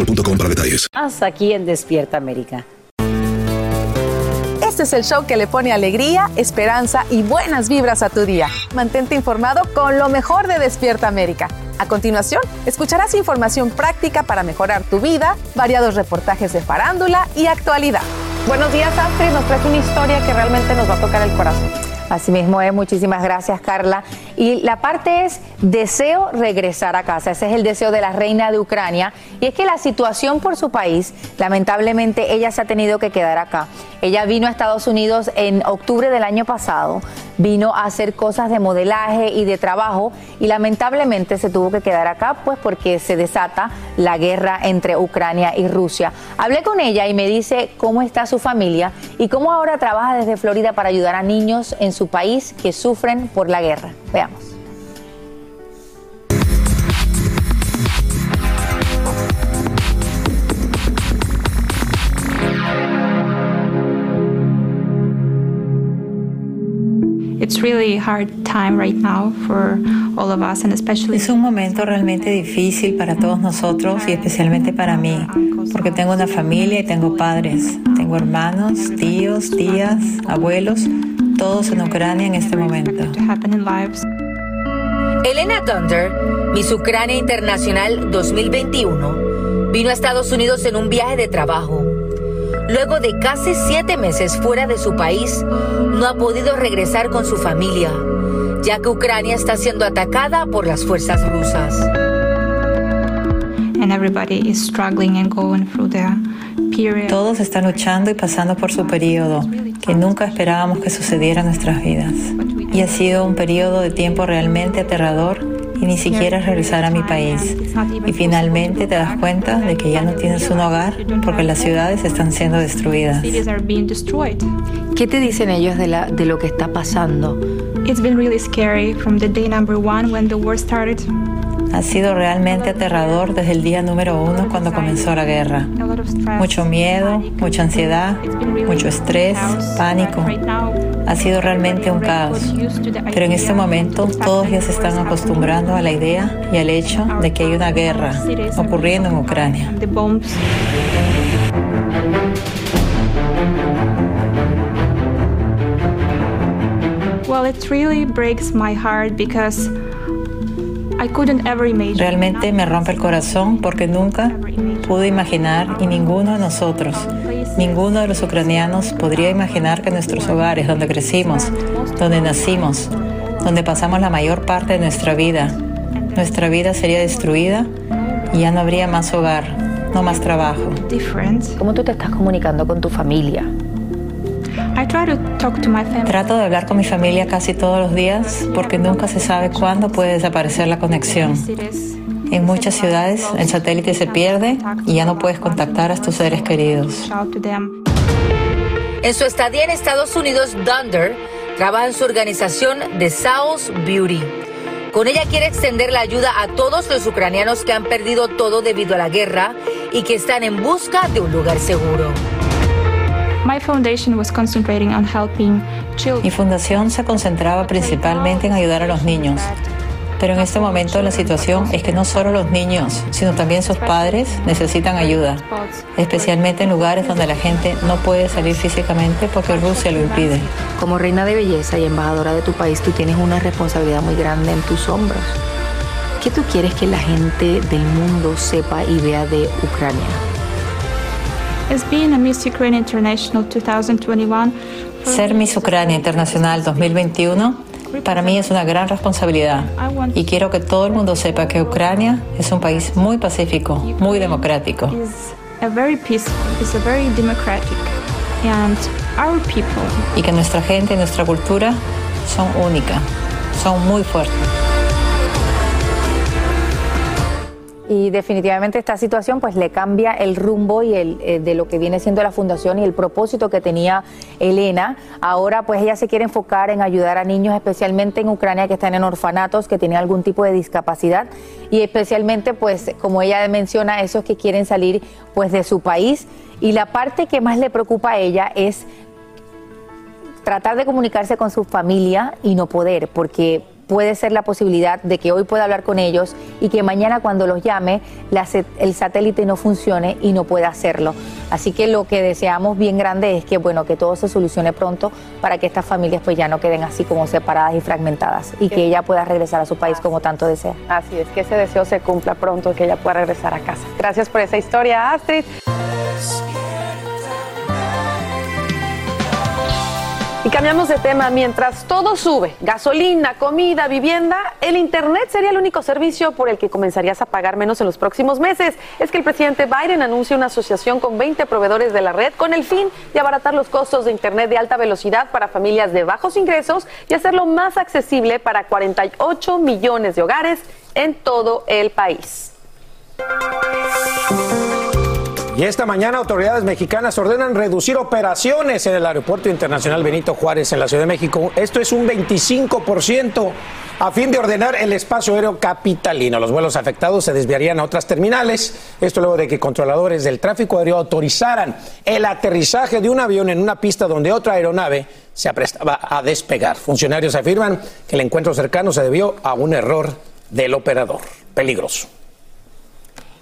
boostmobile.com para detalles. Hasta aquí en Despierta América. Este es el show que le pone alegría, esperanza y buenas vibras a tu día. Mantente informado con lo mejor de Despierta América. A continuación, escucharás información práctica para mejorar tu vida, variados reportajes de farándula y actualidad. Buenos días, Astrid. Nos trae una historia que realmente nos va a tocar el corazón. Así mismo es, muchísimas gracias Carla. Y la parte es deseo regresar a casa, ese es el deseo de la reina de Ucrania. Y es que la situación por su país, lamentablemente ella se ha tenido que quedar acá. Ella vino a Estados Unidos en octubre del año pasado, vino a hacer cosas de modelaje y de trabajo y lamentablemente se tuvo que quedar acá pues porque se desata la guerra entre Ucrania y Rusia. Hablé con ella y me dice cómo está su familia y cómo ahora trabaja desde Florida para ayudar a niños en su país que sufren por la guerra. Veamos. Es un momento realmente difícil para todos nosotros y especialmente para mí, porque tengo una familia y tengo padres, tengo hermanos, tíos, tías, abuelos, todos en Ucrania en este momento. Elena Dunder, Miss Ucrania Internacional 2021, vino a Estados Unidos en un viaje de trabajo. Luego de casi siete meses fuera de su país, no ha podido regresar con su familia, ya que Ucrania está siendo atacada por las fuerzas rusas. Todos están luchando y pasando por su periodo, que nunca esperábamos que sucediera en nuestras vidas. Y ha sido un periodo de tiempo realmente aterrador y ni siquiera regresar a mi país. Y finalmente te das cuenta de que ya no tienes un hogar porque las ciudades están siendo destruidas. ¿Qué te dicen ellos de, la, de lo que está pasando? Ha sido realmente aterrador desde el día número uno cuando comenzó la guerra. Mucho miedo, mucha ansiedad, mucho estrés, pánico. Ha sido realmente un caos. Pero en este momento todos ya se están acostumbrando a la idea y al hecho de que hay una guerra ocurriendo en Ucrania. Well, it really breaks my heart because Realmente me rompe el corazón porque nunca pude imaginar y ninguno de nosotros, ninguno de los ucranianos podría imaginar que nuestros hogares, donde crecimos, donde nacimos, donde pasamos la mayor parte de nuestra vida, nuestra vida sería destruida y ya no habría más hogar, no más trabajo. ¿Cómo tú te estás comunicando con tu familia? Trato de hablar con mi familia casi todos los días porque nunca se sabe cuándo puede desaparecer la conexión. En muchas ciudades el satélite se pierde y ya no puedes contactar a tus seres queridos. En su estadía en Estados Unidos, Dunder trabaja en su organización The South Beauty. Con ella quiere extender la ayuda a todos los ucranianos que han perdido todo debido a la guerra y que están en busca de un lugar seguro. Mi fundación se concentraba principalmente en ayudar a los niños. Pero en este momento la situación es que no solo los niños, sino también sus padres necesitan ayuda, especialmente en lugares donde la gente no puede salir físicamente porque Rusia lo impide. Como reina de belleza y embajadora de tu país, tú tienes una responsabilidad muy grande en tus hombros. ¿Qué tú quieres que la gente del mundo sepa y vea de Ucrania? Ser Miss Ucrania Internacional 2021 para mí es una gran responsabilidad y quiero que todo el mundo sepa que Ucrania es un país muy pacífico, muy democrático. Y que nuestra gente y nuestra cultura son únicas, son muy fuertes. Y definitivamente esta situación pues le cambia el rumbo y el eh, de lo que viene siendo la fundación y el propósito que tenía Elena. Ahora pues ella se quiere enfocar en ayudar a niños especialmente en Ucrania que están en orfanatos, que tienen algún tipo de discapacidad y especialmente pues como ella menciona esos que quieren salir pues de su país y la parte que más le preocupa a ella es tratar de comunicarse con su familia y no poder porque puede ser la posibilidad de que hoy pueda hablar con ellos y que mañana cuando los llame el satélite no funcione y no pueda hacerlo. Así que lo que deseamos bien grande es que bueno que todo se solucione pronto para que estas familias pues ya no queden así como separadas y fragmentadas y que ella pueda regresar a su país como tanto desea. Así es, que ese deseo se cumpla pronto, que ella pueda regresar a casa. Gracias por esa historia, Astrid. Y cambiamos de tema. Mientras todo sube, gasolina, comida, vivienda, el Internet sería el único servicio por el que comenzarías a pagar menos en los próximos meses. Es que el presidente Biden anuncia una asociación con 20 proveedores de la red con el fin de abaratar los costos de Internet de alta velocidad para familias de bajos ingresos y hacerlo más accesible para 48 millones de hogares en todo el país. Y esta mañana autoridades mexicanas ordenan reducir operaciones en el Aeropuerto Internacional Benito Juárez en la Ciudad de México. Esto es un 25% a fin de ordenar el espacio aéreo capitalino. Los vuelos afectados se desviarían a otras terminales. Esto luego de que controladores del tráfico aéreo autorizaran el aterrizaje de un avión en una pista donde otra aeronave se aprestaba a despegar. Funcionarios afirman que el encuentro cercano se debió a un error del operador. Peligroso.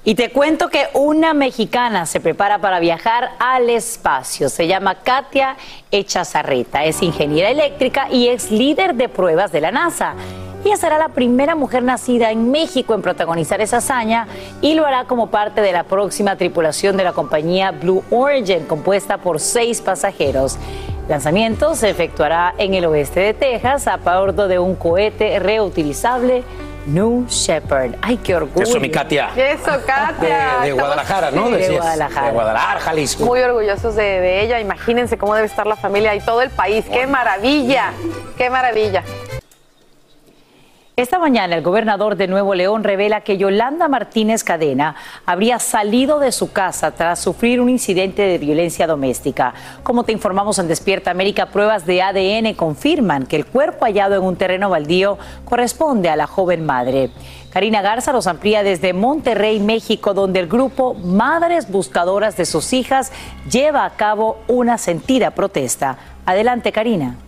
Y te cuento que una mexicana se prepara para viajar al espacio. Se llama Katia Echazarreta. Es ingeniera eléctrica y es líder de pruebas de la NASA. Ella será la primera mujer nacida en México en protagonizar esa hazaña y lo hará como parte de la próxima tripulación de la compañía Blue Origin, compuesta por seis pasajeros. El lanzamiento se efectuará en el oeste de Texas a bordo de un cohete reutilizable New Shepherd. Ay, qué orgullo. Eso, mi Katia. Eso, Katia. De, Guadalajara, ¿no? de Guadalajara. De Guadalajara, Jalisco. Muy orgullosos de, ella. Imagínense cómo debe estar la familia y todo el país. ¡Qué maravilla! ¡Qué maravilla! Esta mañana el gobernador de Nuevo León revela que Yolanda Martínez Cadena habría salido de su casa tras sufrir un incidente de violencia doméstica. Como te informamos en Despierta América, pruebas de ADN confirman que el cuerpo hallado en un terreno baldío corresponde a la joven madre. Karina Garza nos amplía desde Monterrey, México, donde el grupo Madres Buscadoras de sus hijas lleva a cabo una sentida protesta. Adelante, Karina.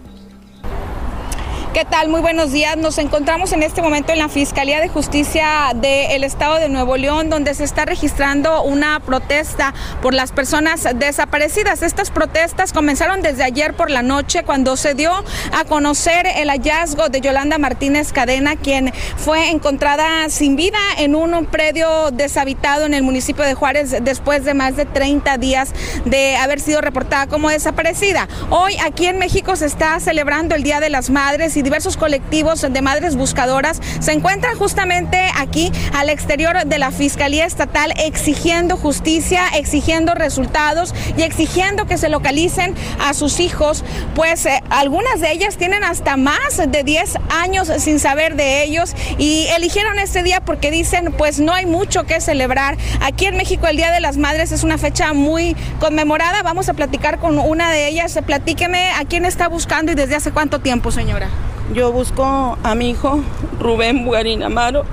¿Qué tal? Muy buenos días. Nos encontramos en este momento en la Fiscalía de Justicia del Estado de Nuevo León, donde se está registrando una protesta por las personas desaparecidas. Estas protestas comenzaron desde ayer por la noche, cuando se dio a conocer el hallazgo de Yolanda Martínez Cadena, quien fue encontrada sin vida en un predio deshabitado en el municipio de Juárez después de más de 30 días de haber sido reportada como desaparecida. Hoy aquí en México se está celebrando el Día de las Madres diversos colectivos de madres buscadoras se encuentran justamente aquí al exterior de la Fiscalía Estatal exigiendo justicia, exigiendo resultados y exigiendo que se localicen a sus hijos, pues eh, algunas de ellas tienen hasta más de 10 años sin saber de ellos y eligieron este día porque dicen pues no hay mucho que celebrar. Aquí en México el Día de las Madres es una fecha muy conmemorada. Vamos a platicar con una de ellas. Platíqueme a quién está buscando y desde hace cuánto tiempo, señora. Yo busco a mi hijo Rubén Bugarín Amaro.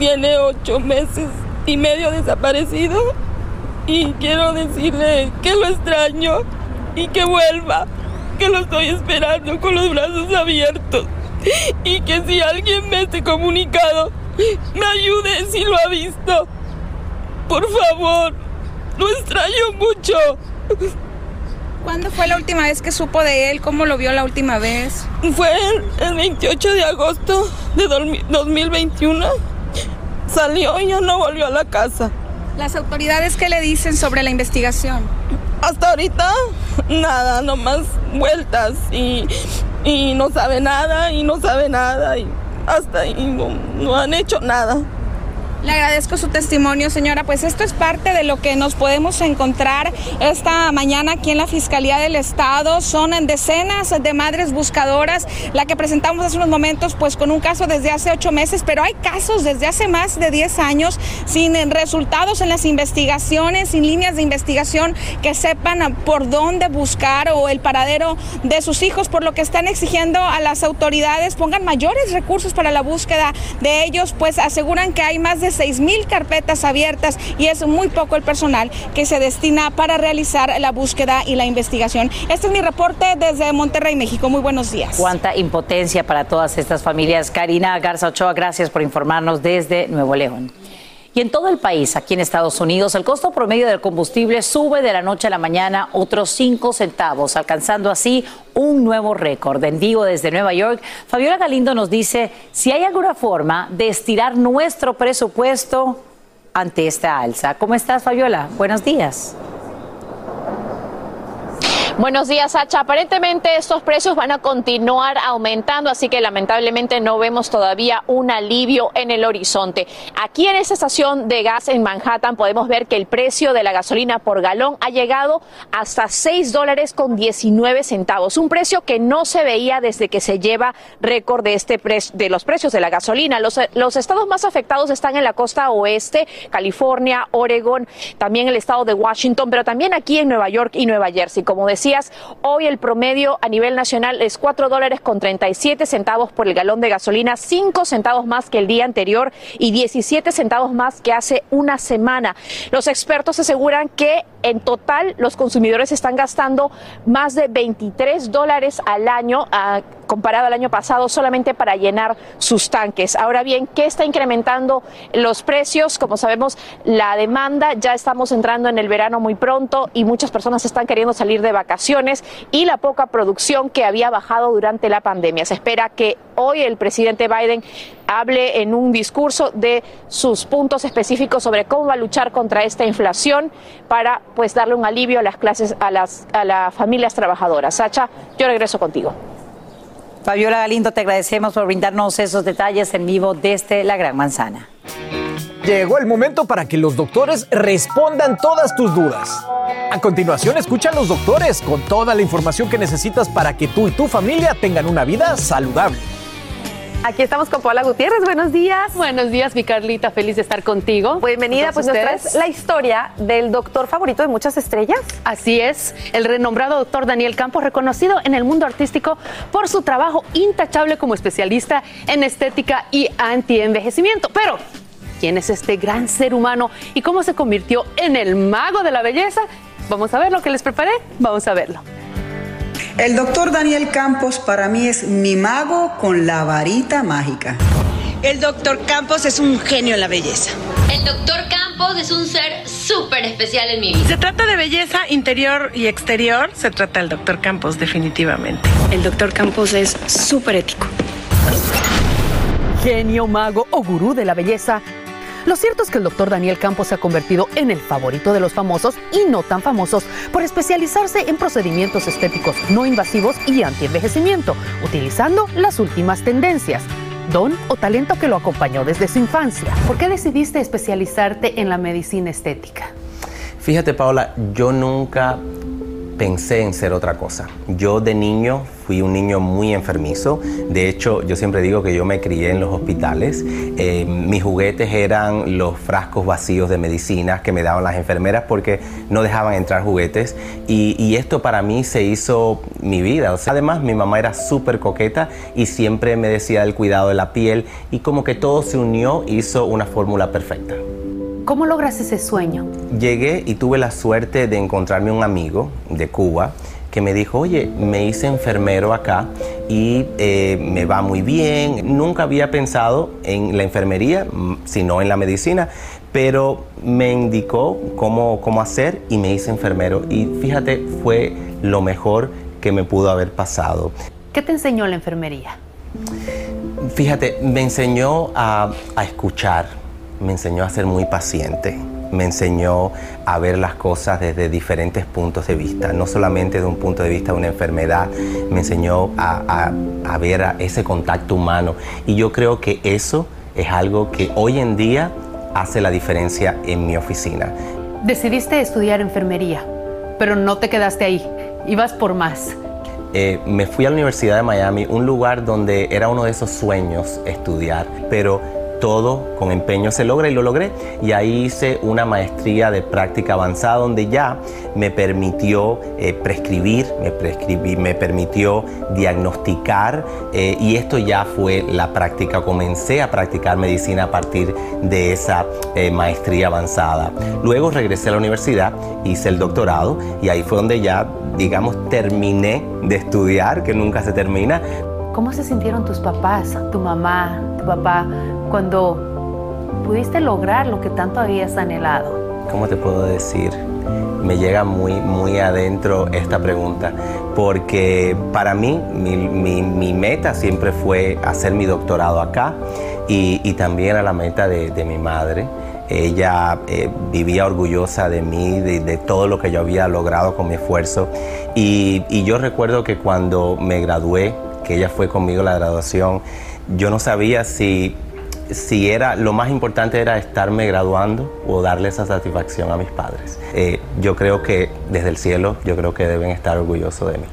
Tiene ocho meses y medio desaparecido. Y quiero decirle que lo extraño y que vuelva. Que lo estoy esperando con los brazos abiertos. Y que si alguien me esté comunicado, me ayude si lo ha visto. Por favor, lo extraño mucho. ¿Cuándo fue la última vez que supo de él? ¿Cómo lo vio la última vez? Fue el 28 de agosto de 2021. Salió y ya no volvió a la casa. ¿Las autoridades qué le dicen sobre la investigación? Hasta ahorita nada, nomás vueltas y, y no sabe nada y no sabe nada y hasta ahí no han hecho nada. Le agradezco su testimonio, señora. Pues esto es parte de lo que nos podemos encontrar esta mañana aquí en la Fiscalía del Estado. Son decenas de madres buscadoras, la que presentamos hace unos momentos, pues con un caso desde hace ocho meses, pero hay casos desde hace más de diez años sin resultados en las investigaciones, sin líneas de investigación que sepan por dónde buscar o el paradero de sus hijos, por lo que están exigiendo a las autoridades pongan mayores recursos para la búsqueda de ellos, pues aseguran que hay más de 6 mil carpetas abiertas y es muy poco el personal que se destina para realizar la búsqueda y la investigación. Este es mi reporte desde Monterrey, México. Muy buenos días. Cuánta impotencia para todas estas familias. Karina Garza Ochoa, gracias por informarnos desde Nuevo León. Y en todo el país, aquí en Estados Unidos, el costo promedio del combustible sube de la noche a la mañana otros 5 centavos, alcanzando así un nuevo récord. En vivo desde Nueva York, Fabiola Galindo nos dice si hay alguna forma de estirar nuestro presupuesto ante esta alza. ¿Cómo estás, Fabiola? Buenos días. Buenos días, Sacha. Aparentemente estos precios van a continuar aumentando, así que lamentablemente no vemos todavía un alivio en el horizonte. Aquí en esta estación de gas en Manhattan podemos ver que el precio de la gasolina por galón ha llegado hasta 6 dólares con 19 centavos, un precio que no se veía desde que se lleva récord de, este de los precios de la gasolina. Los, estados más afectados están en la costa oeste, California, Oregon, también el estado de Washington, pero también aquí en Nueva York y Nueva Jersey. Como decía, Hoy el promedio a nivel nacional es 4 dólares con 37 centavos por el galón de gasolina, 5 centavos más que el día anterior y 17 centavos más que hace una semana. Los expertos aseguran que en total los consumidores están gastando más de 23 dólares al año. Ah, comparado al año pasado solamente para llenar sus tanques. Ahora bien, ¿qué está incrementando los precios? Como sabemos, la demanda, ya estamos entrando en el verano muy pronto y muchas personas están queriendo salir de vacaciones y la poca producción que había bajado durante la pandemia. Se espera que hoy el presidente Biden hable en un discurso de sus puntos específicos sobre cómo va a luchar contra esta inflación para pues darle un alivio a las clases a las a las familias trabajadoras. Sacha, yo regreso contigo. Fabiola Galindo, te agradecemos por brindarnos esos detalles en vivo desde la Gran Manzana. Llegó el momento para que los doctores respondan todas tus dudas. A continuación, escucha a los doctores con toda la información que necesitas para que tú y tu familia tengan una vida saludable. Aquí estamos con Paula Gutiérrez. Buenos días. Buenos días, mi Carlita. Feliz de estar contigo. Bienvenida. Pues nos traes la historia del doctor favorito de muchas estrellas. Así es, el renombrado doctor Daniel Campos, reconocido en el mundo artístico por su trabajo intachable como especialista en estética y antienvejecimiento. Pero, ¿quién es este gran ser humano y cómo se convirtió en el mago de la belleza? Vamos a ver lo que les preparé. Vamos a verlo. El doctor Daniel Campos para mí es mi mago con la varita mágica. El doctor Campos es un genio en la belleza. El doctor Campos es un ser súper especial en mi vida. Se trata de belleza interior y exterior. Se trata del doctor Campos definitivamente. El doctor Campos es súper ético. Genio, mago o gurú de la belleza lo cierto es que el doctor Daniel Campos se ha convertido en el favorito de los famosos y no tan famosos por especializarse en procedimientos estéticos no invasivos y antienvejecimiento, utilizando las últimas tendencias. Don o talento que lo acompañó desde su infancia. ¿Por qué decidiste especializarte en la medicina estética? Fíjate, Paola, yo nunca pensé en ser otra cosa. Yo de niño fui un niño muy enfermizo. De hecho, yo siempre digo que yo me crié en los hospitales. Eh, mis juguetes eran los frascos vacíos de medicinas que me daban las enfermeras porque no dejaban entrar juguetes. Y, esto para mí se hizo mi vida. además, mi mamá era súper coqueta y siempre me decía del cuidado de la piel y como que todo se unió, hizo una fórmula perfecta. ¿Cómo logras ese sueño? Llegué y tuve la suerte de encontrarme un amigo de Cuba que me dijo, oye, me hice enfermero acá y eh, me va muy bien. Nunca había pensado en la enfermería, sino en la medicina, pero me indicó cómo, cómo hacer y me hice enfermero. Y fíjate, fue lo mejor que me pudo haber pasado. ¿Qué te enseñó la enfermería? Fíjate, me enseñó a, a escuchar, me enseñó a ser muy paciente, me enseñó a ver las cosas desde diferentes puntos de vista, no solamente de un punto de vista de una enfermedad, me enseñó a, ver ese contacto humano y yo creo que eso es algo que hoy en día hace la diferencia en mi oficina. Decidiste estudiar enfermería, pero no te quedaste ahí, ibas por más. Eh, me fui a la Universidad de Miami, un lugar donde era uno de esos sueños estudiar, pero todo con empeño se logra y lo logré. Y ahí hice una maestría de práctica avanzada donde ya me permitió eh, prescribir, me, prescribí, me permitió diagnosticar eh, y esto ya fue la práctica. Comencé a practicar medicina a partir de esa eh, maestría avanzada. Luego regresé a la universidad, hice el doctorado y ahí fue donde ya, digamos, terminé de estudiar, que nunca se termina. ¿Cómo se sintieron tus papás, tu mamá, tu papá, cuando pudiste lograr lo que tanto habías anhelado? ¿Cómo te puedo decir? Me llega muy, muy adentro esta pregunta, porque para mí mi, meta siempre fue hacer mi doctorado acá y, también a la meta de, mi madre. Ella eh, vivía orgullosa de mí, de, todo lo que yo había logrado con mi esfuerzo. Y, y yo recuerdo que cuando me gradué, que ella fue conmigo a la graduación, yo no sabía si si era lo más importante era estarme graduando o darle esa satisfacción a mis padres. Eh, yo creo que desde el cielo, yo creo que deben estar orgullosos de mí.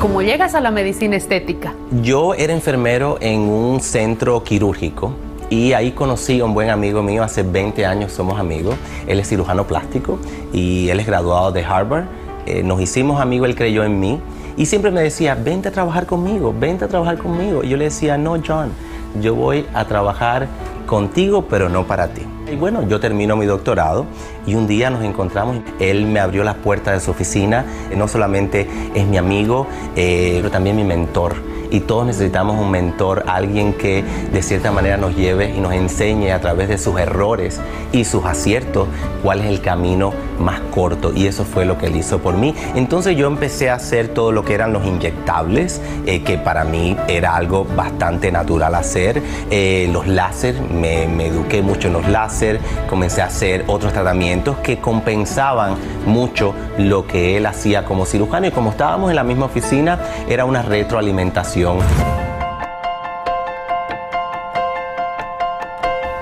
¿Cómo llegas a la medicina estética? Yo era enfermero en un centro quirúrgico y ahí conocí a un buen amigo mío, hace 20 años somos amigos. Él es cirujano plástico y él es graduado de Harvard. Eh, nos hicimos amigos, él creyó en mí y siempre me decía, vente a trabajar conmigo, vente a trabajar conmigo. Y yo le decía, no, John, yo voy a trabajar contigo, pero no para ti. Y bueno, yo termino mi doctorado y un día nos encontramos. Él me abrió las puertas de su oficina. No solamente es mi amigo, eh, pero también mi mentor y todos necesitamos un mentor, alguien que de cierta manera nos lleve y nos enseñe a través de sus errores y sus aciertos cuál es el camino más corto y eso fue lo que él hizo por mí. Entonces yo empecé a hacer todo lo que eran los inyectables, eh, que para mí era algo bastante natural hacer. Eh, los láser, me, me eduqué mucho en los láser, comencé a hacer otros tratamientos que compensaban mucho lo que él hacía como cirujano y como estábamos en la misma oficina, era una retroalimentación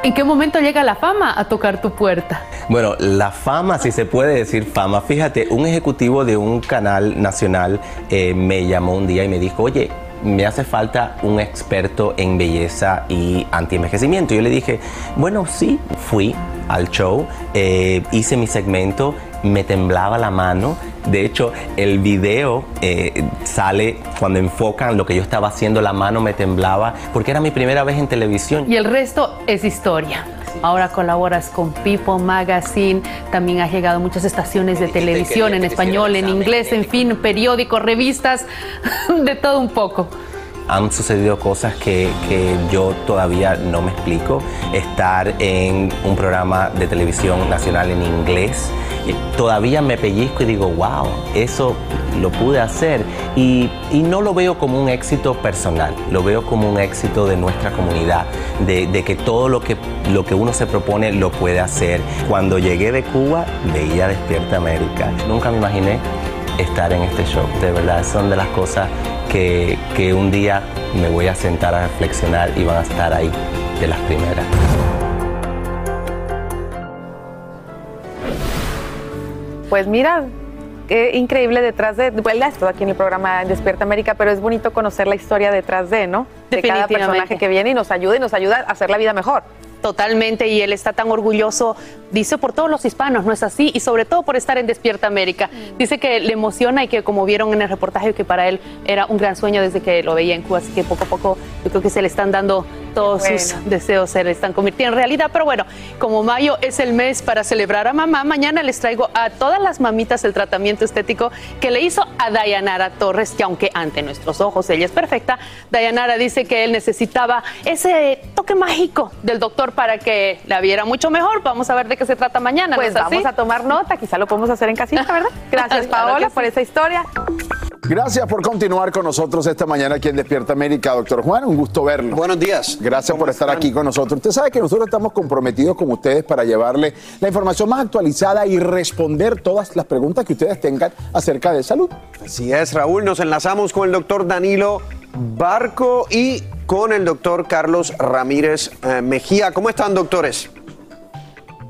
¿En qué momento llega la fama a tocar tu puerta? Bueno, la fama, si se puede decir fama, fíjate, un ejecutivo de un canal nacional eh, me llamó un día y me dijo, oye, me hace falta un experto en belleza y anti-envejecimiento. Yo le dije, bueno, sí, fui al show, eh, hice mi segmento, me temblaba la mano. De hecho, el video eh, sale cuando enfocan lo que yo estaba haciendo, la mano me temblaba, porque era mi primera vez en televisión. Y el resto es historia. Ahora colaboras con People Magazine, también has llegado a muchas estaciones de televisión en español, en inglés, en fin, periódicos, revistas, de todo un poco han sucedido cosas que, yo todavía no me explico. Estar en un programa de televisión nacional en inglés, eh, todavía me pellizco y digo, wow, eso lo pude hacer. Y, no lo veo como un éxito personal, lo veo como un éxito de nuestra comunidad, de, que todo lo que, lo que uno se propone lo puede hacer. Cuando llegué de Cuba, veía Despierta América. Nunca me imaginé estar en este show. De verdad, son de las cosas que, que un día me voy a sentar a reflexionar y van a estar ahí de las primeras. Pues mira, qué increíble detrás de, bueno, estoy aquí en el programa Despierta América, pero es bonito conocer la historia detrás de, ¿no? De cada personaje que viene y nos ayuda y nos ayuda a hacer la vida mejor. Totalmente, y él está tan orgulloso, dice, por todos los hispanos, ¿no es así? Y sobre todo por estar en Despierta América. Mm. Dice que le emociona y que como vieron en el reportaje, que para él era un gran sueño desde que lo veía en Cuba, así que poco a poco yo creo que se le están dando todos sus deseos, se le están convirtiendo en realidad. Pero bueno, como mayo es el mes para celebrar a mamá, mañana les traigo a todas las mamitas el tratamiento estético que le hizo a Dayanara Torres, que aunque ante nuestros ojos ella es perfecta, Dayanara dice que él necesitaba ese toque mágico del doctor para que la viera mucho mejor. Vamos a ver de qué se trata mañana. Pues vamos a tomar nota, quizá lo podemos hacer en casita, ¿verdad? Gracias, Paola, por esa historia. Gracias por continuar con nosotros esta mañana aquí en Despierta América, doctor Juan. Un gusto verlo. Buenos días. Gracias por estar aquí con nosotros. Usted sabe que nosotros estamos comprometidos con ustedes para llevarle la información más actualizada y responder todas las preguntas que ustedes tengan acerca de salud. Así es, Raúl. Nos enlazamos con el doctor Danilo Barco y con el doctor Carlos Ramírez eh, Mejía. ¿Cómo están, doctores?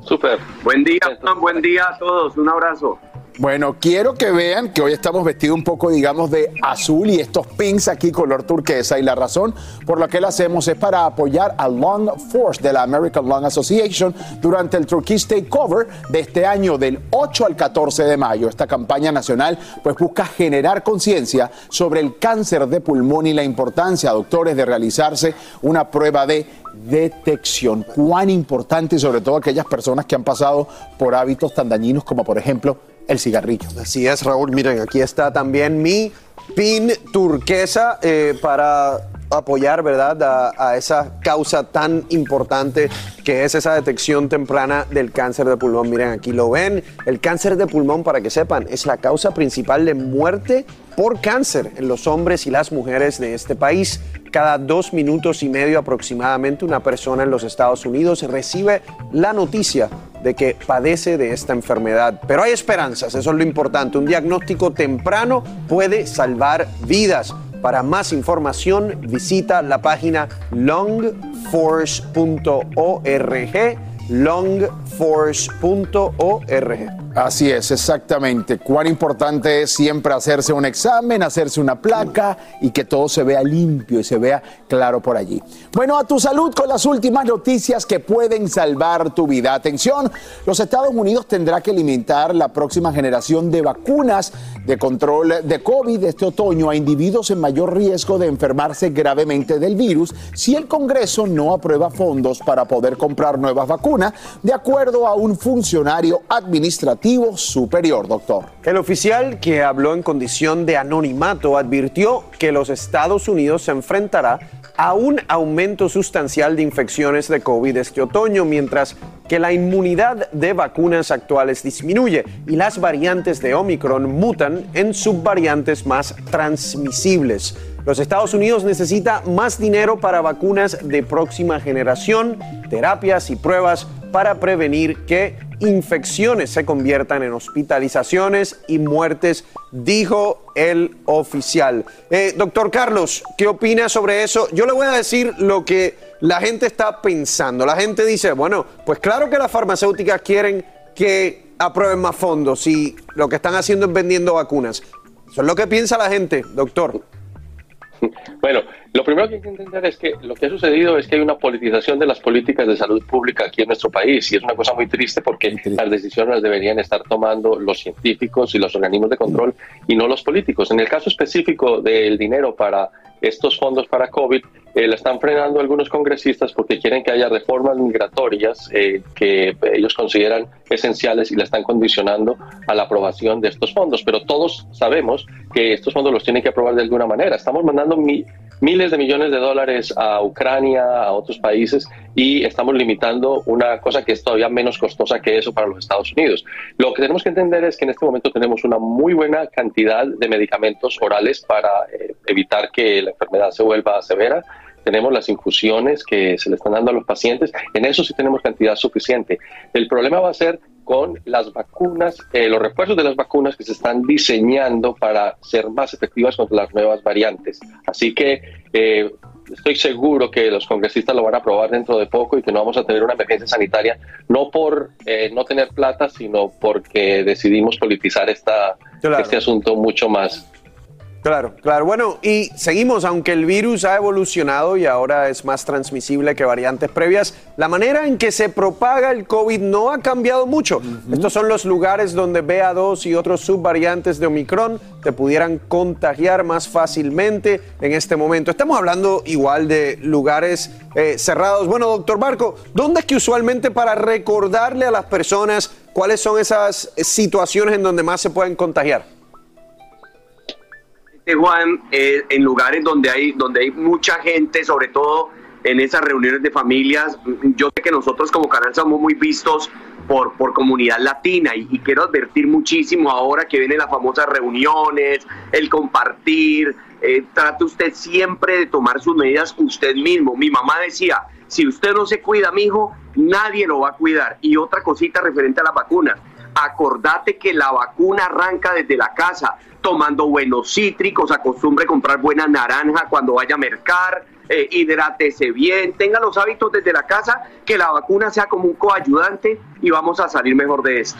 Súper. Buen día, buen día a todos. Un abrazo. Bueno, quiero que vean que hoy estamos vestidos un poco, digamos, de azul y estos pins aquí color turquesa. Y la razón por la que lo hacemos es para apoyar a Long Force de la American Lung Association durante el Turkey State Cover de este año del 8 al 14 de mayo. Esta campaña nacional pues busca generar conciencia sobre el cáncer de pulmón y la importancia, doctores, de realizarse una prueba de detección. Cuán importante, sobre todo aquellas personas que han pasado por hábitos tan dañinos como por ejemplo el cigarrillo. Así es, Raúl. Miren, aquí está también mi pin turquesa eh, para apoyar, ¿verdad?, a, esa causa tan importante que es esa detección temprana del cáncer de pulmón. Miren, aquí lo ven. El cáncer de pulmón, para que sepan, es la causa principal de muerte por cáncer en los hombres y las mujeres de este país. Cada dos minutos y medio aproximadamente una persona en los Estados Unidos recibe la noticia de que padece de esta enfermedad. Pero hay esperanzas, eso es lo importante. Un diagnóstico temprano puede salvar vidas. Para más información visita la página longforce.org longforce.org. Así es, exactamente. Cuán importante es siempre hacerse un examen, hacerse una placa y que todo se vea limpio y se vea claro por allí. Bueno, a tu salud con las últimas noticias que pueden salvar tu vida. Atención, los Estados Unidos tendrá que limitar la próxima generación de vacunas de control de COVID este otoño a individuos en mayor riesgo de enfermarse gravemente del virus si el Congreso no aprueba fondos para poder comprar nuevas vacunas, de acuerdo a un funcionario administrativo superior, doctor. El oficial que habló en condición de anonimato advirtió que los Estados Unidos se enfrentará a un aumento sustancial de infecciones de COVID este otoño, mientras que la inmunidad de vacunas actuales disminuye y las variantes de Omicron mutan en subvariantes más transmisibles. Los Estados Unidos necesita más dinero para vacunas de próxima generación, terapias y pruebas para prevenir que infecciones se conviertan en hospitalizaciones y muertes, dijo el oficial. Eh, doctor Carlos, ¿qué opina sobre eso? Yo le voy a decir lo que la gente está pensando. La gente dice, bueno, pues claro que las farmacéuticas quieren que aprueben más fondos y lo que están haciendo es vendiendo vacunas. Eso es lo que piensa la gente, doctor. Bueno, lo primero que hay que entender es que lo que ha sucedido es que hay una politización de las políticas de salud pública aquí en nuestro país y es una cosa muy triste porque las decisiones las deberían estar tomando los científicos y los organismos de control y no los políticos. En el caso específico del dinero para estos fondos para COVID, eh, la están frenando algunos congresistas porque quieren que haya reformas migratorias eh, que ellos consideran esenciales y la están condicionando a la aprobación de estos fondos. Pero todos sabemos que estos fondos los tienen que aprobar de alguna manera. Estamos mandando miles de millones de dólares a Ucrania, a otros países, y estamos limitando una cosa que es todavía menos costosa que eso para los Estados Unidos. Lo que tenemos que entender es que en este momento tenemos una muy buena cantidad de medicamentos orales para eh, evitar que la enfermedad se vuelva severa tenemos las infusiones que se le están dando a los pacientes, en eso sí tenemos cantidad suficiente. El problema va a ser con las vacunas, eh, los refuerzos de las vacunas que se están diseñando para ser más efectivas contra las nuevas variantes. Así que eh, estoy seguro que los congresistas lo van a aprobar dentro de poco y que no vamos a tener una emergencia sanitaria, no por eh, no tener plata, sino porque decidimos politizar esta, este asunto mucho más. Claro, claro. Bueno, y seguimos, aunque el virus ha evolucionado y ahora es más transmisible que variantes previas, la manera en que se propaga el COVID no ha cambiado mucho. Estos son los lugares donde BA2 y otros subvariantes de Omicron te pudieran contagiar más fácilmente en este momento. Estamos hablando igual de lugares eh, cerrados. Bueno, doctor Marco, ¿dónde es que usualmente para recordarle a las personas cuáles son esas situaciones en donde más se pueden contagiar? Juan, eh, en lugares donde hay, donde hay mucha gente, sobre todo en esas reuniones de familias. Yo sé que nosotros como canal somos muy vistos por, por comunidad latina y, quiero advertir muchísimo ahora que vienen las famosas reuniones, el compartir. Eh, trate usted siempre de tomar sus medidas usted mismo. Mi mamá decía, si usted no se cuida, mijo, nadie lo va a cuidar. Y otra cosita referente a las vacunas acordate que la vacuna arranca desde la casa, tomando buenos cítricos, acostumbre comprar buena naranja cuando vaya a mercar, eh, hidrátese bien, tenga los hábitos desde la casa, que la vacuna sea como un coayudante y vamos a salir mejor de esto.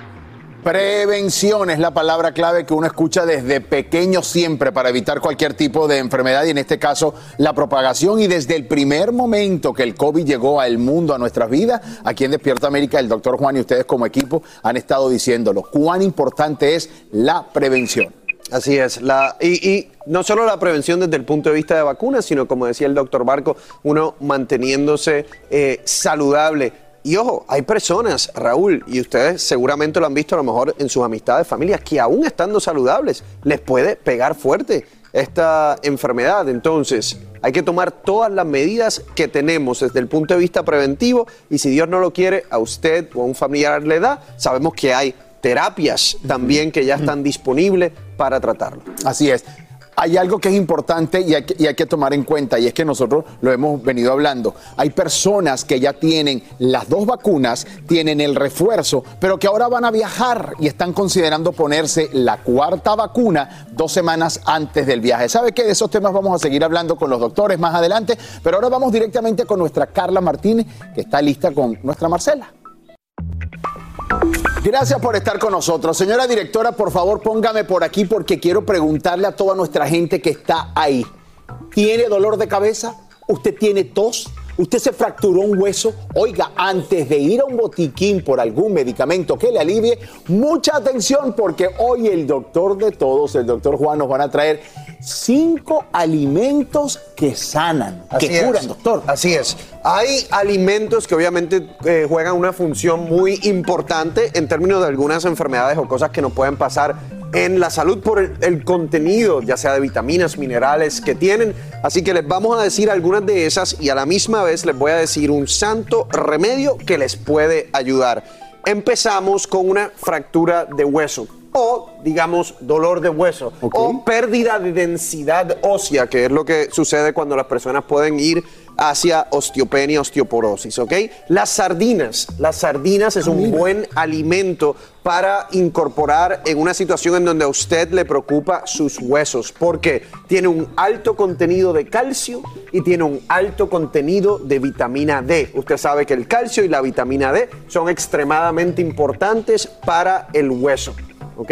Prevención es la palabra clave que uno escucha desde pequeño siempre para evitar cualquier tipo de enfermedad y en este caso la propagación. Y desde el primer momento que el COVID llegó al mundo, a nuestras vidas, aquí en Despierta América, el doctor Juan y ustedes como equipo han estado diciéndolo. Cuán importante es la prevención. Así es, y, no solo la prevención desde el punto de vista de vacunas, sino como decía el doctor Barco, uno manteniéndose eh, saludable. Y ojo, hay personas, Raúl, y ustedes seguramente lo han visto a lo mejor en sus amistades, familias, que aún estando saludables les puede pegar fuerte esta enfermedad. Entonces, hay que tomar todas las medidas que tenemos desde el punto de vista preventivo y si Dios no lo quiere, a usted o a un familiar le da, sabemos que hay terapias también que ya están disponibles para tratarlo. Así es hay algo que es importante y hay, que, tomar en cuenta, y es que nosotros lo hemos venido hablando. Hay personas que ya tienen las dos vacunas, tienen el refuerzo, pero que ahora van a viajar y están considerando ponerse la cuarta vacuna dos semanas antes del viaje. ¿Sabe qué? De esos temas vamos a seguir hablando con los doctores más adelante, pero ahora vamos directamente con nuestra Carla Martínez, que está lista con nuestra Marcela. Gracias por estar con nosotros. Señora directora, por favor póngame por aquí porque quiero preguntarle a toda nuestra gente que está ahí. ¿Tiene dolor de cabeza? ¿Usted tiene tos? usted se fracturó un hueso, oiga, antes de ir a un botiquín por algún medicamento que le alivie, mucha atención porque hoy el doctor de todos, el doctor Juan, nos van a traer cinco alimentos que sanan, Así que es. curan, doctor. Así es. Hay alimentos que obviamente eh, juegan una función muy importante en términos de algunas enfermedades o cosas que nos pueden pasar en la salud por el, el, contenido, ya sea de vitaminas, minerales que tienen. Así que les vamos a decir algunas de esas y a la misma vez les voy a decir un santo remedio que les puede ayudar. Empezamos con una fractura de hueso o digamos dolor de hueso okay. o pérdida de densidad ósea, que es lo que sucede cuando las personas pueden ir hacia osteopenia, osteoporosis, ¿ok? Las sardinas, las sardinas es un buen alimento para incorporar en una situación en donde a usted le preocupa sus huesos, porque tiene un alto contenido de calcio y tiene un alto contenido de vitamina D. Usted sabe que el calcio y la vitamina D son extremadamente importantes para el hueso. ¿Ok?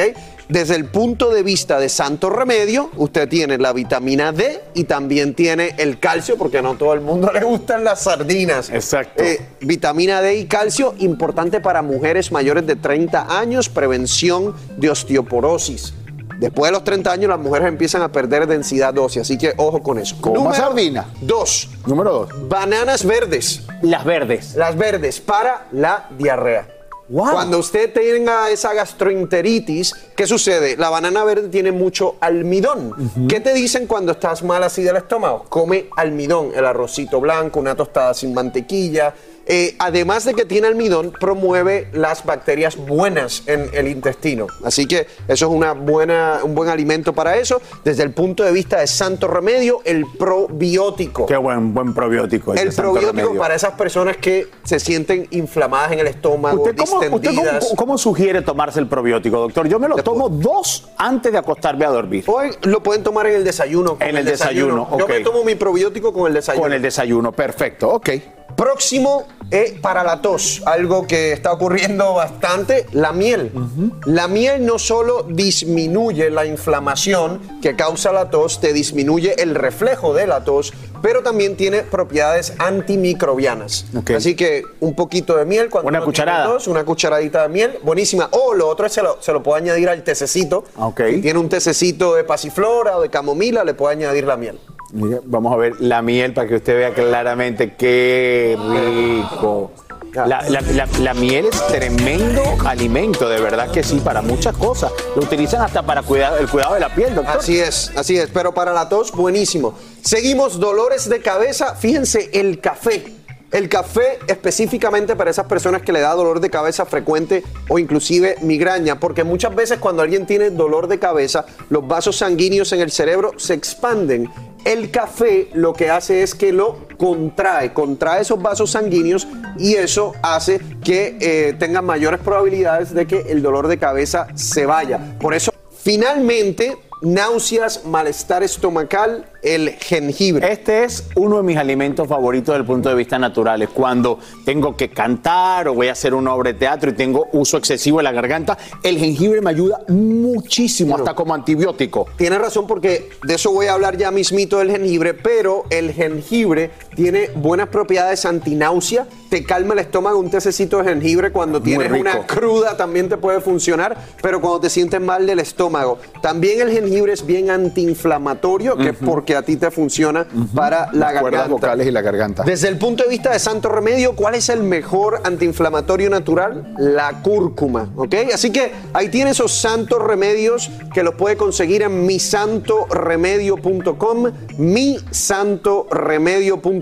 Desde el punto de vista de santo remedio, usted tiene la vitamina D y también tiene el calcio, porque no todo el mundo le gustan las sardinas. Exacto. Eh, vitamina D y calcio, importante para mujeres mayores de 30 años, prevención de osteoporosis. Después de los 30 años, las mujeres empiezan a perder densidad ósea, así que ojo con eso. Coma sardina. Dos. Número dos. Bananas verdes. Las verdes. Las verdes para la diarrea. Wow. Cuando usted tenga esa gastroenteritis, ¿qué sucede? La banana verde tiene mucho almidón. Uh -huh. ¿Qué te dicen cuando estás mal así del estómago? Come almidón, el arrocito blanco, una tostada sin mantequilla. Eh, además de que tiene almidón, promueve las bacterias buenas en el intestino. Así que eso es una buena, un buen alimento para eso. Desde el punto de vista de santo remedio, el probiótico. Qué buen, buen probiótico. El probiótico para esas personas que se sienten inflamadas en el estómago, ¿Usted cómo, ¿usted cómo, cómo, sugiere tomarse el probiótico, doctor? Yo me lo tomo dos antes de acostarme a dormir. Hoy lo pueden tomar en el desayuno. En el, el desayuno, desayuno. Yo me tomo mi probiótico con el desayuno. Con el desayuno, perfecto, ok. Próximo eh, para la tos, algo que está ocurriendo bastante, la miel. Uh -huh. La miel no solo disminuye la inflamación que causa la tos, te disminuye el reflejo de la tos, pero también tiene propiedades antimicrobianas. Okay. Así que un poquito de miel cuando una cucharada, tos, una cucharadita de miel, buenísima. O lo otro es se lo, se lo puedo añadir al tececito. Okay. Si tiene un tececito de pasiflora o de camomila, le puede añadir la miel. Vamos a ver la miel para que usted vea claramente qué rico. La, la, la, la, miel es tremendo alimento, de verdad que sí, para muchas cosas. Lo utilizan hasta para cuidar, el cuidado de la piel, doctor. Así es, así es, pero para la tos, buenísimo. Seguimos, dolores de cabeza. Fíjense, el café. El café específicamente para esas personas que le da dolor de cabeza frecuente o inclusive migraña, porque muchas veces cuando alguien tiene dolor de cabeza, los vasos sanguíneos en el cerebro se expanden. El café lo que hace es que lo contrae, contrae esos vasos sanguíneos y eso hace que eh, tengan mayores probabilidades de que el dolor de cabeza se vaya. Por eso, finalmente, náuseas, malestar estomacal, el jengibre. Este es uno de mis alimentos favoritos desde el punto de vista natural. Es cuando tengo que cantar o voy a hacer una obra de teatro y tengo uso excesivo de la garganta. El jengibre me ayuda muchísimo, hasta como antibiótico. Tiene razón porque de eso voy a hablar ya mismito del jengibre, pero el jengibre tiene buenas propiedades antináusea, te calma el estómago, un tececito de jengibre cuando tienes una cruda también te puede funcionar, pero cuando te sientes mal del estómago. También el jengibre es bien antiinflamatorio, que es porque a ti te funciona para la Las cuerdas garganta. vocales y la garganta. Desde el punto de vista de santo remedio, ¿cuál es el mejor antiinflamatorio natural? La cúrcuma, ¿ok? Así que ahí tiene esos santos remedios que los puede conseguir en misantoremedio.com, misantoremedio.com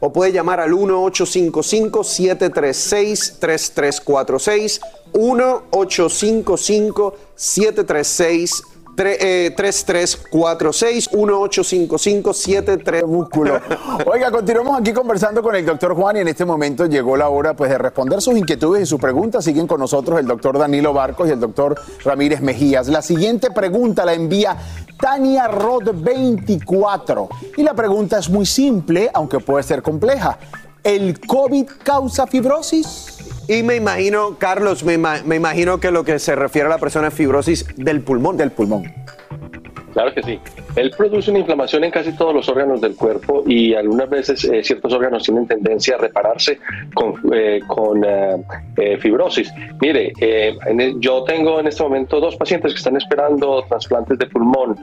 o puede llamar al 1-855-736-3346, 1-855-736 tre- eh, 3346 1855 73 músculo. Oiga, continuamos aquí conversando con el doctor Juan y en este momento llegó la hora pues, de responder sus inquietudes y sus preguntas. Siguen con nosotros el doctor Danilo Barcos y el doctor Ramírez Mejías. La siguiente pregunta la envía Tania Rod 24 y la pregunta es muy simple, aunque puede ser compleja. ¿El COVID causa fibrosis? Y me imagino, Carlos, me, ima- me imagino que lo que se refiere a la persona es fibrosis del pulmón. Del pulmón. Claro que sí. Él produce una inflamación en casi todos los órganos del cuerpo y algunas veces eh, ciertos órganos tienen tendencia a repararse con, eh, eh, fibrosis. Mire, yo tengo en este momento dos pacientes que están esperando trasplantes de pulmón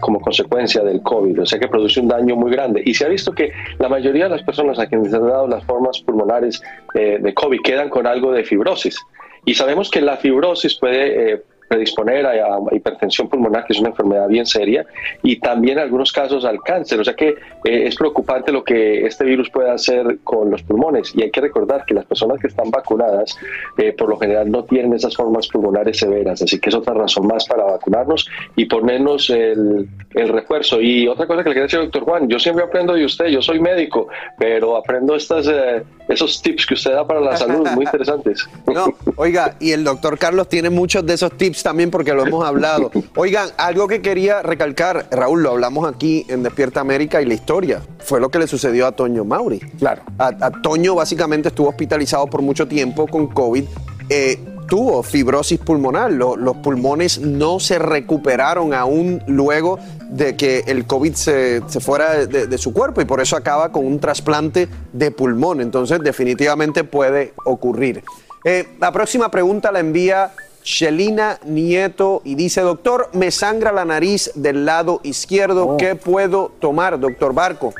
como consecuencia del COVID, o sea que produce un daño muy grande. Y se ha visto que la mayoría de las personas a quienes se han dado las formas pulmonares de COVID quedan con algo de fibrosis. Y sabemos que la fibrosis puede predisponer a, hipertensión pulmonar, que es una enfermedad bien seria, y también en algunos casos al cáncer. O sea que eh, es preocupante lo que este virus puede hacer con los pulmones. Y hay que recordar que las personas que están vacunadas, eh, por lo general, no tienen esas formas pulmonares severas. Así que es otra razón más para vacunarnos y ponernos el, el refuerzo. Y otra cosa que le quería decir, doctor Juan, yo siempre aprendo de usted, yo soy médico, pero aprendo estas, eh, esos tips que usted da para la salud, muy interesantes. No, oiga, y el doctor Carlos tiene muchos de esos tips también porque lo hemos hablado. Oigan, algo que quería recalcar, Raúl, lo hablamos aquí en Despierta América y la historia, fue lo que le sucedió a Toño Mauri. Claro. A, a Toño básicamente estuvo hospitalizado por mucho tiempo con COVID. eh, tuvo fibrosis pulmonar, Lo- los pulmones no se recuperaron aún luego de que el COVID se, se fuera de, de su cuerpo y por eso acaba con un trasplante de pulmón. Entonces definitivamente puede ocurrir. Eh, la próxima pregunta la envía Shelina Nieto y dice, doctor, me sangra la nariz del lado izquierdo, ¿qué puedo tomar, doctor Barco?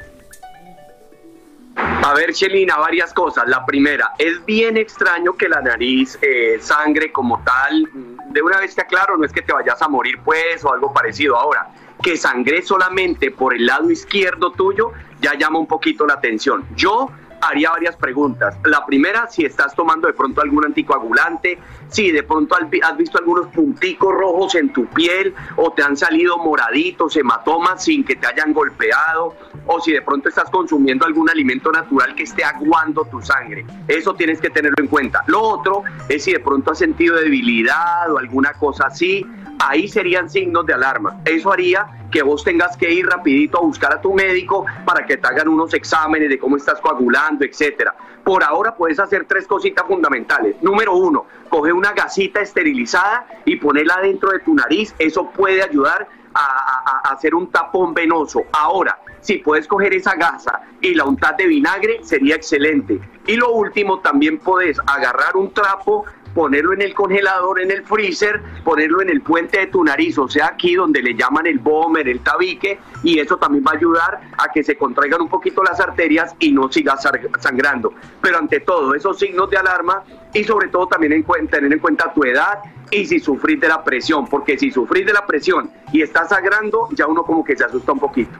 A ver, Shelina, varias cosas. La primera, es bien extraño que la nariz eh, sangre como tal. De una vez te aclaro, no es que te vayas a morir pues o algo parecido. Ahora, que sangre solamente por el lado izquierdo tuyo ya llama un poquito la atención. Yo haría varias preguntas. La primera, si estás tomando de pronto algún anticoagulante, si de pronto has vi- has visto algunos punticos rojos en tu piel o te han salido moraditos, hematomas sin que te hayan golpeado, o si de pronto estás consumiendo algún alimento natural que esté aguando tu sangre. Eso tienes que tenerlo en cuenta. Lo otro es si de pronto has sentido debilidad o alguna cosa así, ahí serían signos de alarma. Eso haría que vos tengas que ir rapidito a buscar a tu médico para que te hagan unos exámenes de cómo estás coagulando, etcétera. Por ahora puedes hacer tres cositas fundamentales. Número uno, coge una gasita esterilizada y ponerla dentro de tu nariz. Eso puede ayudar a, a- hacer un tapón venoso. Ahora, si puedes coger esa gasa y la untas de vinagre, sería excelente. Y lo último, también puedes agarrar un trapo ponerlo en el congelador, en el freezer, ponerlo en el puente de tu nariz, o sea, aquí donde le llaman el bomber, el tabique, y eso también va a ayudar a que se contraigan un poquito las arterias y no sigas sar- sangrando. Pero ante todo, esos signos de alarma y sobre todo también en cuenta, tener en cuenta tu edad y si sufrís de la presión, porque si sufrís de la presión y estás sangrando, ya uno como que se asusta un poquito.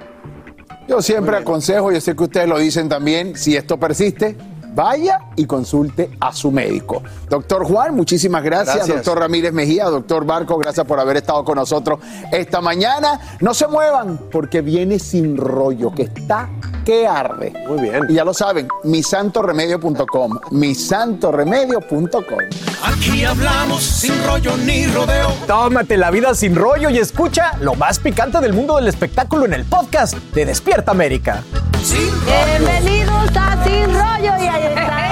Yo siempre aconsejo, yo sé que ustedes lo dicen también, si esto persiste, vaya y consulte a su médico. Doctor Juan, muchísimas gracias. Gracias. Doctor Ramírez Mejía, doctor Barco, gracias por haber estado con nosotros esta mañana. No se muevan porque viene sin rollo, que está que arde. Muy bien. Y ya lo saben, misantoremedio.com, misantoremedio.com. Aquí hablamos sin rollo ni rodeo. Tómate la vida sin rollo y escucha lo más picante del mundo del espectáculo en el podcast de Despierta América. Bienvenidos a Sin Rollo y ahí está.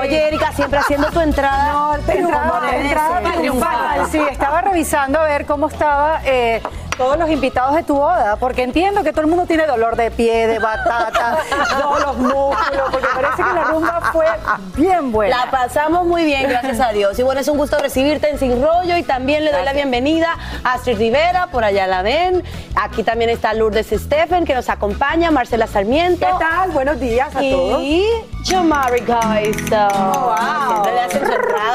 Oye, Erika, siempre haciendo tu entrada. No, entrada, entrada triunfal. Sí, estaba revisando a ver cómo estaba eh, todos los invitados de tu boda, porque entiendo que todo el mundo tiene dolor de pie, de batata, todos los músculos, porque parece que la rumba fue bien buena. La pasamos muy bien, gracias a Dios. Y bueno, es un gusto recibirte en Sin Rollo y también le doy la bienvenida a Astrid Rivera, por allá la ven. Aquí también está Lourdes Stephen, que nos acompaña, Marcela Sarmiento. ¿Qué tal? Buenos días a todos. Y Jamari Gaiza. wow. Siempre le hacen.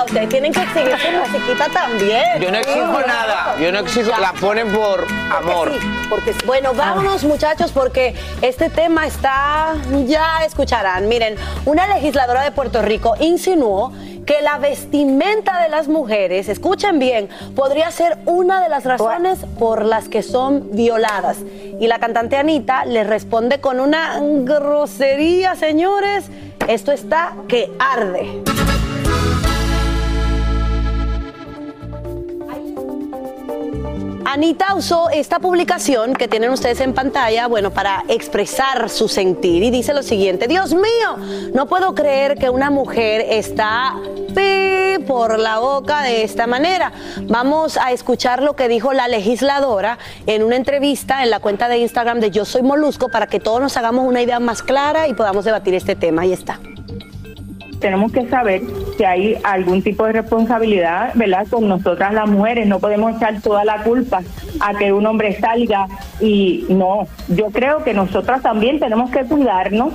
Ustedes tienen que exigir su musiquita también. Yo no exijo nada, yo no exijo, la ponen por amor. Porque sí. Bueno, vámonos muchachos porque este tema está, ya escucharán. Miren, una legisladora de Puerto Rico insinuó que la vestimenta de las mujeres, escuchen bien, podría ser una de las razones por las que son violadas. Y la cantante Anita le responde con una grosería, señores. Esto está que arde. Anita usó esta publicación que tienen ustedes en pantalla, bueno, para expresar su sentir y dice lo siguiente, Dios mío, no puedo creer que una mujer está por la boca de esta manera. Vamos a escuchar lo que dijo la legisladora en una entrevista en la cuenta de Instagram de Yo Soy Molusco para que todos nos hagamos una idea más clara y podamos debatir este tema. Ahí está tenemos que saber si hay algún tipo de responsabilidad, ¿verdad? Con nosotras las mujeres, no podemos echar toda la culpa a que un hombre salga y no, yo creo que nosotras también tenemos que cuidarnos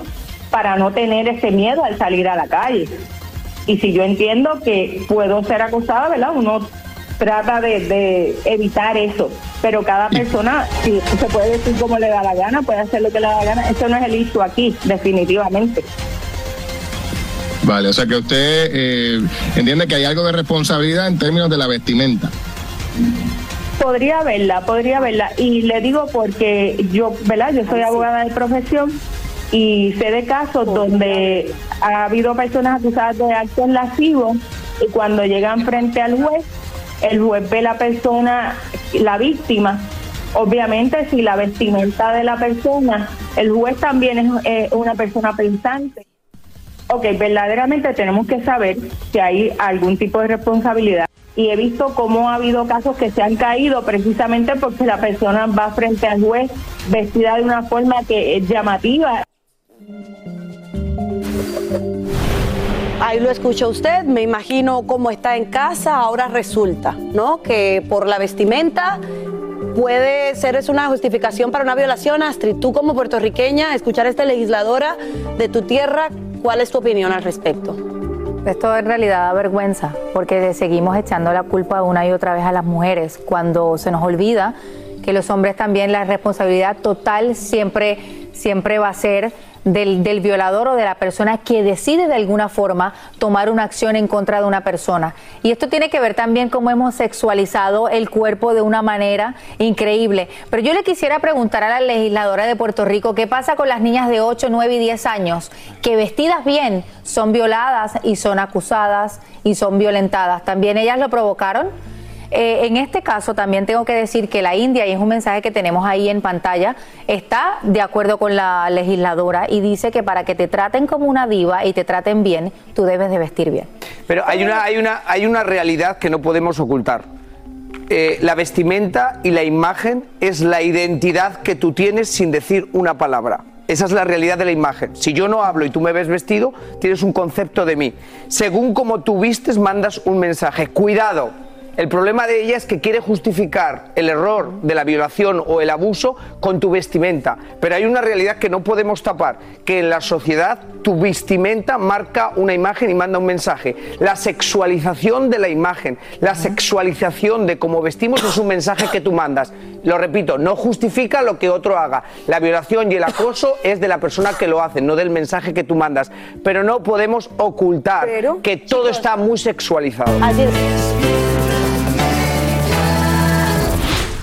para no tener ese miedo al salir a la calle. Y si yo entiendo que puedo ser acosada, ¿verdad? Uno trata de, de evitar eso, pero cada persona, si se puede decir como le da la gana, puede hacer lo que le da la gana, eso no es el issue aquí, definitivamente. Vale, o sea que usted eh, entiende que hay algo de responsabilidad en términos de la vestimenta. Podría verla, podría verla. Y le digo porque yo, ¿verdad? Yo soy abogada de profesión y sé de casos donde ha habido personas acusadas de actos lascivos y cuando llegan frente al juez, el juez ve la persona, la víctima. Obviamente, si la vestimenta de la persona, el juez también es eh, una persona pensante. Ok, verdaderamente tenemos que saber si hay algún tipo de responsabilidad. Y he visto cómo ha habido casos que se han caído precisamente porque la persona va frente al juez vestida de una forma que es llamativa. Ahí lo escucha usted, me imagino cómo está en casa, ahora resulta, ¿no? Que por la vestimenta puede ser es una justificación para una violación, Astrid. Tú como puertorriqueña, escuchar a esta legisladora de tu tierra, ¿cuál es tu opinión al respecto? Esto en realidad da vergüenza, porque seguimos echando la culpa una y otra vez a las mujeres, cuando se nos olvida que los hombres también la responsabilidad total siempre, siempre va a ser del, del, violador o de la persona que decide de alguna forma tomar una acción en contra de una persona. Y esto tiene que ver también cómo hemos sexualizado el cuerpo de una manera increíble. Pero yo le quisiera preguntar a la legisladora de Puerto Rico, ¿qué pasa con las niñas de 8, 9 y 10 años que vestidas bien son violadas y son acusadas y son violentadas? ¿También ellas lo provocaron? Eh, en este caso también tengo que decir que la India, y es un mensaje que tenemos ahí en pantalla, está de acuerdo con la legisladora y dice que para que te traten como una diva y te traten bien, tú debes de vestir bien. Pero hay una, hay una, hay una realidad que no podemos ocultar. Eh, la vestimenta y la imagen es la identidad que tú tienes sin decir una palabra. Esa es la realidad de la imagen. Si yo no hablo y tú me ves vestido, tienes un concepto de mí. Según como tú vistes, mandas un mensaje. Cuidado, el problema de ella es que quiere justificar el error de la violación o el abuso con tu vestimenta. Pero hay una realidad que no podemos tapar, que en la sociedad tu vestimenta marca una imagen y manda un mensaje. La sexualización de la imagen, la sexualización de cómo vestimos es un mensaje que tú mandas. Lo repito, no justifica lo que otro haga. La violación y el acoso es de la persona que lo hace, no del mensaje que tú mandas. Pero no podemos ocultar Pero, que todo está muy sexualizado. Es.